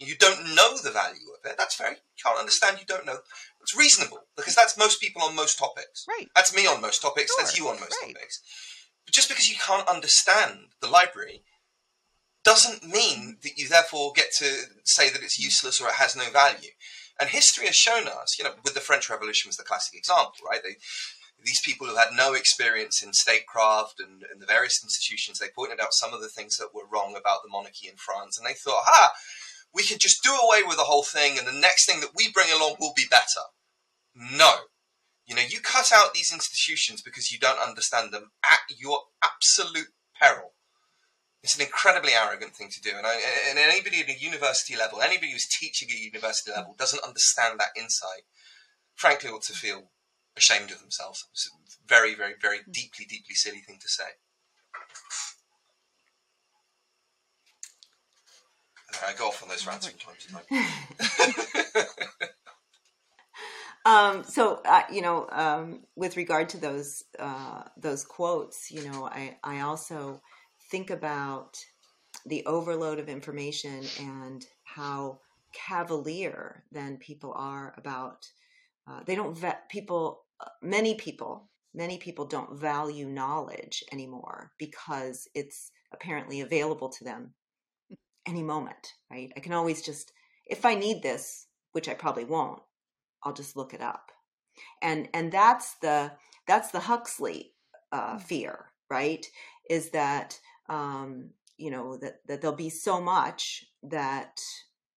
you don't know the value of it, that's fair. You can't understand, you don't know. It's reasonable because that's most people on most topics. Right. That's me on most topics, sure. that's you on most right. topics. But just because you can't understand the library doesn't mean that you therefore get to say that it's useless or it has no value. And history has shown us, you know, with the French Revolution was the classic example, right? They, these people who had no experience in statecraft and, and the various institutions, they pointed out some of the things that were wrong about the monarchy in France, and they thought, ha, we can just do away with the whole thing and the next thing that we bring along will be better. No. You know, you cut out these institutions because you don't understand them at your absolute peril. It's an incredibly arrogant thing to do. And, I, and anybody at a university level, anybody who's teaching at a university level, doesn't understand that insight, frankly, ought to feel ashamed of themselves. It's a very, very, very deeply, deeply silly thing to say. I go off on those rants from time to time. um, so uh, you know, um, with regard to those uh, those quotes, you know, I I also think about the overload of information and how cavalier then people are about. Uh, they don't vet people. Uh, many people, many people don't value knowledge anymore because it's apparently available to them any moment, right? I can always just, if I need this, which I probably won't, I'll just look it up. And and that's the that's the Huxley uh, mm. fear, right? Is that um, you know that that there'll be so much that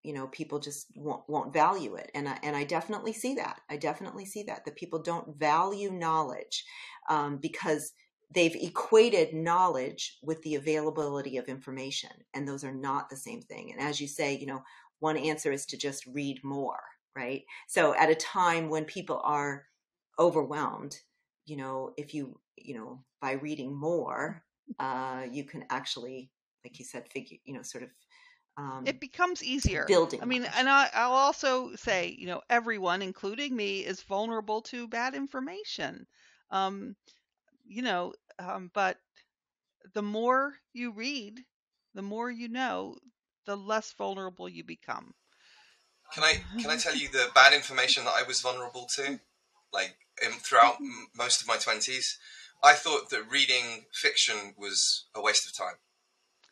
you know people just won't, won't value it and I, and I definitely see that I definitely see that that people don't value knowledge um, because they've equated knowledge with the availability of information and those are not the same thing. And as you say you know one answer is to just read more right? So at a time when people are overwhelmed you know if you you know by reading more uh you can actually like you said figure you know sort of um, it becomes easier. building i mean and I, i'll also say you know everyone including me is vulnerable to bad information. Um, you know um, but the more you read, the more you know, the less vulnerable you become. Can I can I tell you the bad information that I was vulnerable to, like in, throughout m- most of my twenties? I thought that reading fiction was a waste of time.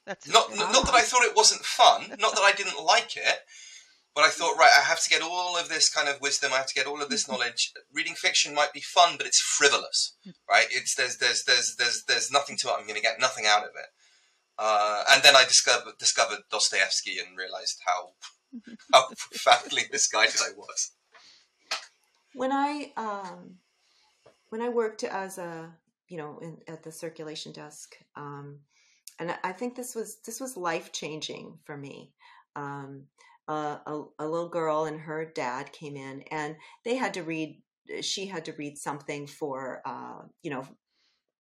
That's not not, not that I thought it wasn't fun, not that I didn't like it, but I thought, right, I have to get all of this kind of wisdom. I have to get all of this knowledge. Reading fiction might be fun, but it's frivolous, right? It's there's there's there's there's there's nothing to it. I'm going to get nothing out of it. Uh, and then I discovered discovered Dostoevsky and realized how how profoundly misguided I was. When I um, when I worked as a you know in, at the circulation desk, um, and I think this was this was life changing for me. Um, a, a, little girl and her dad came in and they had to read she had to read something for uh, you know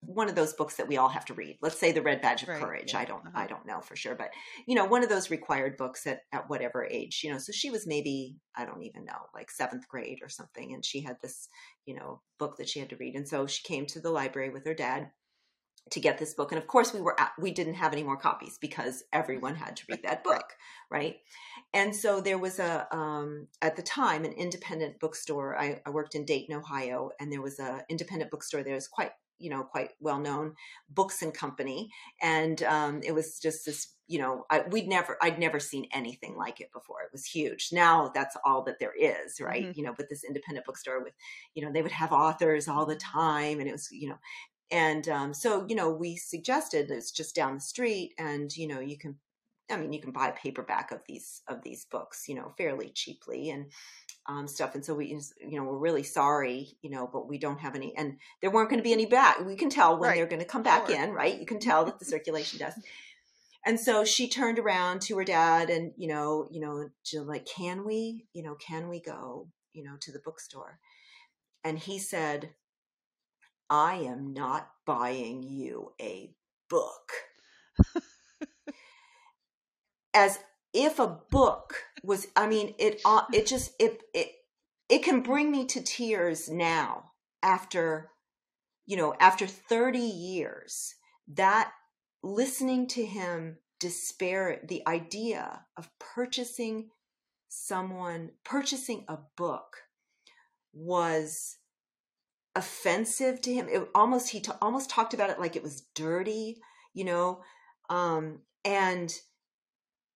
one of those books that we all have to read. Let's say The Red Badge of Right, Courage. yeah, I don't uh-huh. I don't know for sure, but you know, one of those required books at at whatever age, you know. So she was maybe I don't even know, like 7th grade or something and she had this, you know, book that she had to read. And so she came to the library with her dad to get this book. And of course we were at, we didn't have any more copies because everyone had to read that book right? And so there was a um, at the time an independent bookstore. I, I worked in dayton ohio and there was a independent bookstore there. Was quite you know quite well known books and company. And um, it was just this you know I, we'd never i'd never seen anything like it before. It was huge. Now that's all that there is right? Mhm. you know but this independent bookstore with you know they would have authors all the time and it was you know and um, so you know we suggested it's just down the street and you know you can i mean you can buy a paperback of these of these books you know fairly cheaply and um, stuff and so we you know we're really sorry you know but we don't have any and there weren't going to be any back we can tell when Right. they're going to come back Sure. in right you can tell that the circulation desk and so she turned around to her dad and you know you know like can we you know can we go you know to the bookstore and he said i am not buying you a book. As if a book was i mean it it just it it it can bring me to tears now after you know after 30 years. That listening to him despair the idea of purchasing someone purchasing a book was offensive to him. It almost he ta- almost talked about it like it was dirty you know? Um and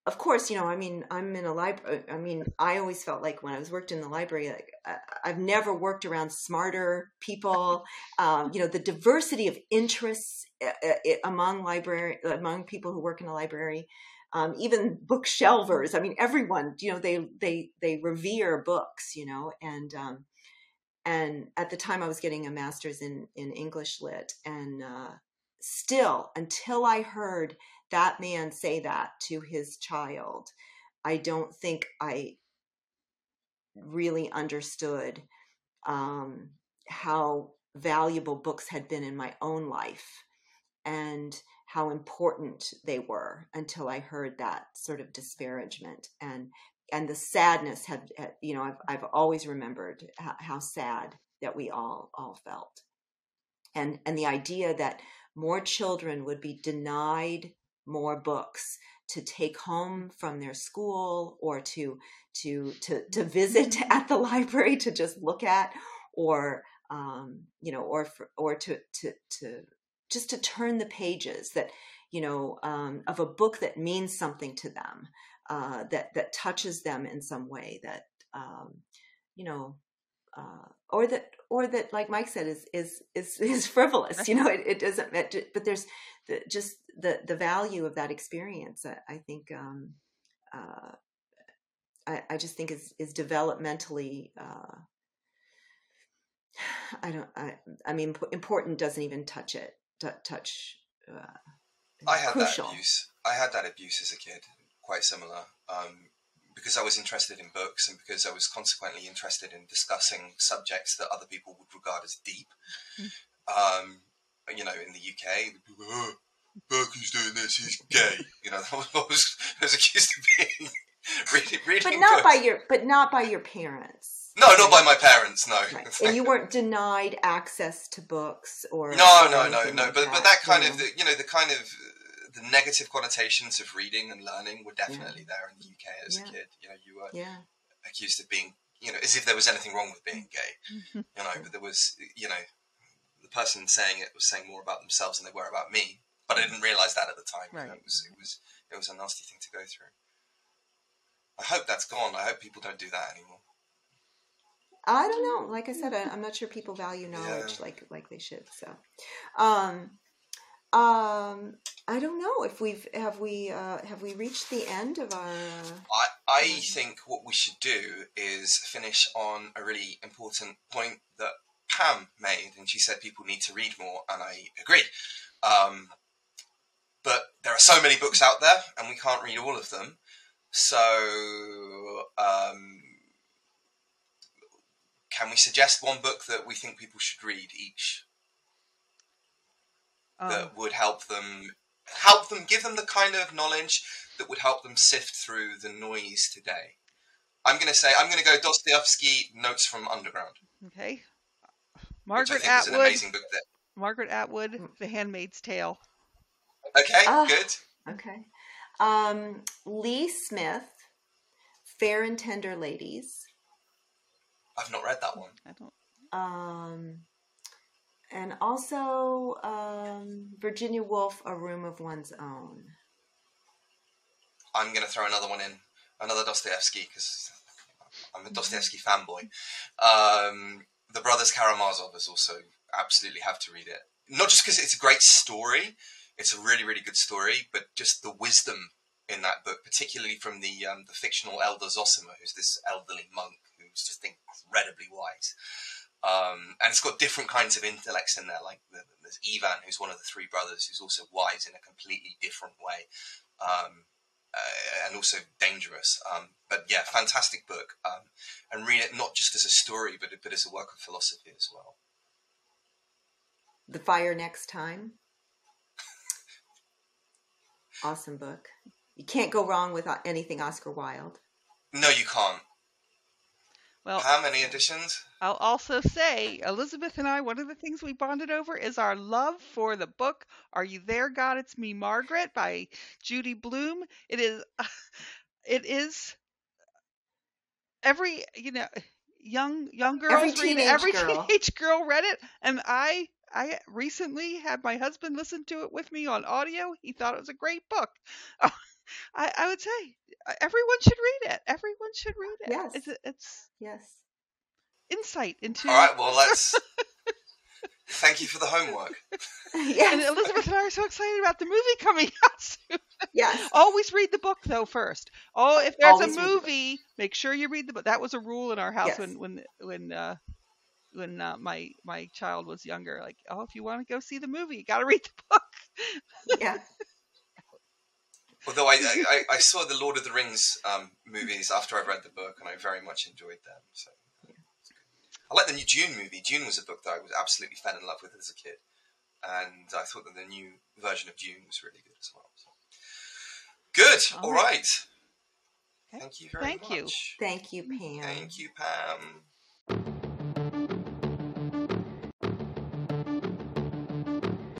of course you know i mean i'm in a library i mean i always felt like when i was worked in the library like, I, i've never worked around smarter people. Um, you know the diversity of interests uh, uh, among library among people who work in a library um, even bookshelvers. I mean everyone you know they they they revere books you know? And um, and at the time i was getting a master's in in english lit and uh, still until i heard that man say that to his child i don't think i really understood um, how valuable books had been in my own life and how important they were until i heard that sort of disparagement. And and the sadness have you know I've, I've always remembered how, how sad that we all all felt. And and the idea that more children would be denied more books to take home from their school or to to to to visit at the library to just look at or um, you know or for, or to to to just to turn the pages that you know um, of a book that means something to them uh, that that touches them in some way that um, you know uh, or that or that like mike said is is is, is frivolous you know it, it doesn't but there's the, just the the value of that experience i, I think um, uh, I, I just think is is developmentally uh, i don't i i mean important doesn't even touch it t- touch uh, I had crucial. that abuse. I had that abuse as a kid, quite similar. Um, because I was interested in books and because I was consequently interested in discussing subjects that other people would regard as deep. Um, you know, in the UK, oh, Burke who's doing this, he's gay. You know, I was, I was, accused of being reading, reading but not books. by your but not by your parents No, not by my parents. No, Right. and you weren't denied access to books or No, no, no, no. like But but that kind you of the, you know the kind of the negative connotations of reading and learning were definitely there in the UK as a kid. You know, you were yeah accused of being you know as if there was anything wrong with being gay. Mhm. You know, but there was you know the person saying it was saying more about themselves than they were about me. But I didn't realise that at the time. You know, Right. it was it was it was a nasty thing to go through. I hope that's gone. I hope people don't do that anymore. I don't know. Like I said, I, I'm not sure people value knowledge Yeah. like like they should. So, um, um, I don't know if we've have we uh, have we reached the end of our. Uh, I, I think what we should do is finish on a really important point that Pam made, and she said people need to read more, and I agree. Um, but there are so many books out there, and we can't read all of them. So, um, can we suggest one book that we think people should read each? Um, that would help them help them give them the kind of knowledge that would help them sift through the noise today. I'm going to say I'm going to go Dostoevsky Notes from Underground, okay. which I Margaret think is an Atwood. amazing book. There. Margaret Atwood. The Handmaid's Tale. Okay, Ah. good. Okay. Um, Lee Smith, Fair and Tender Ladies. I've not read that one. I don't. Um, and also um, Virginia Woolf, A Room of One's Own. I'm going to throw another one in, another Dostoevsky because I'm a Dostoevsky fanboy. Um, the Brothers Karamazov is also absolutely have to read it. Not just because it's a great story, it's a really really good story, but just the wisdom in that book, particularly from the um, the fictional elder Zosima, who's this elderly monk who's just incredibly wise. Um, and it's got different kinds of intellects in there, like the, there's Ivan, who's one of the three brothers, who's also wise in a completely different way. Um, uh, and also dangerous. Um, but yeah, fantastic book. Um, and read it not just as a story, but but as a work of philosophy as well. The Fire Next Time. Awesome book. You can't go wrong with uh, anything Oscar Wilde. No, you can't. Well, How many editions? I'll also say, Elizabeth and I, one of the things we bonded over is our love for the book "Are You There, God? It's Me, Margaret" by Judy Blume. It is, it is every you know young young girls Every read teenage Every girl. teenage girl read it, and I I recently had my husband listen to it with me on audio. He thought it was a great book. I, I would say everyone should read it. Everyone should read it. Yes. It's, it's Yes. Insight into All right. Well, let's. Thank you for the homework. And. Elizabeth and I are so excited about the movie coming out soon. Yes. Always read the book though first. Oh, if there's Always a read the movie, make sure you read the book. That was a rule in our house Yes. when when when uh, when uh, my my child was younger. Like, oh, if you want to go see the movie, you got to read the book. Yeah. Although I, I, I- I saw the Lord of the Rings um, movies after I read the book, and I very much enjoyed them. So I like the new Dune movie. Dune was a book that I was absolutely fell in love with as a kid, and I thought that the new version of Dune was really good as well. So. Good. All All right. right. Okay. Thank you very Thank you. Thank you, Pam. Thank you, Pam.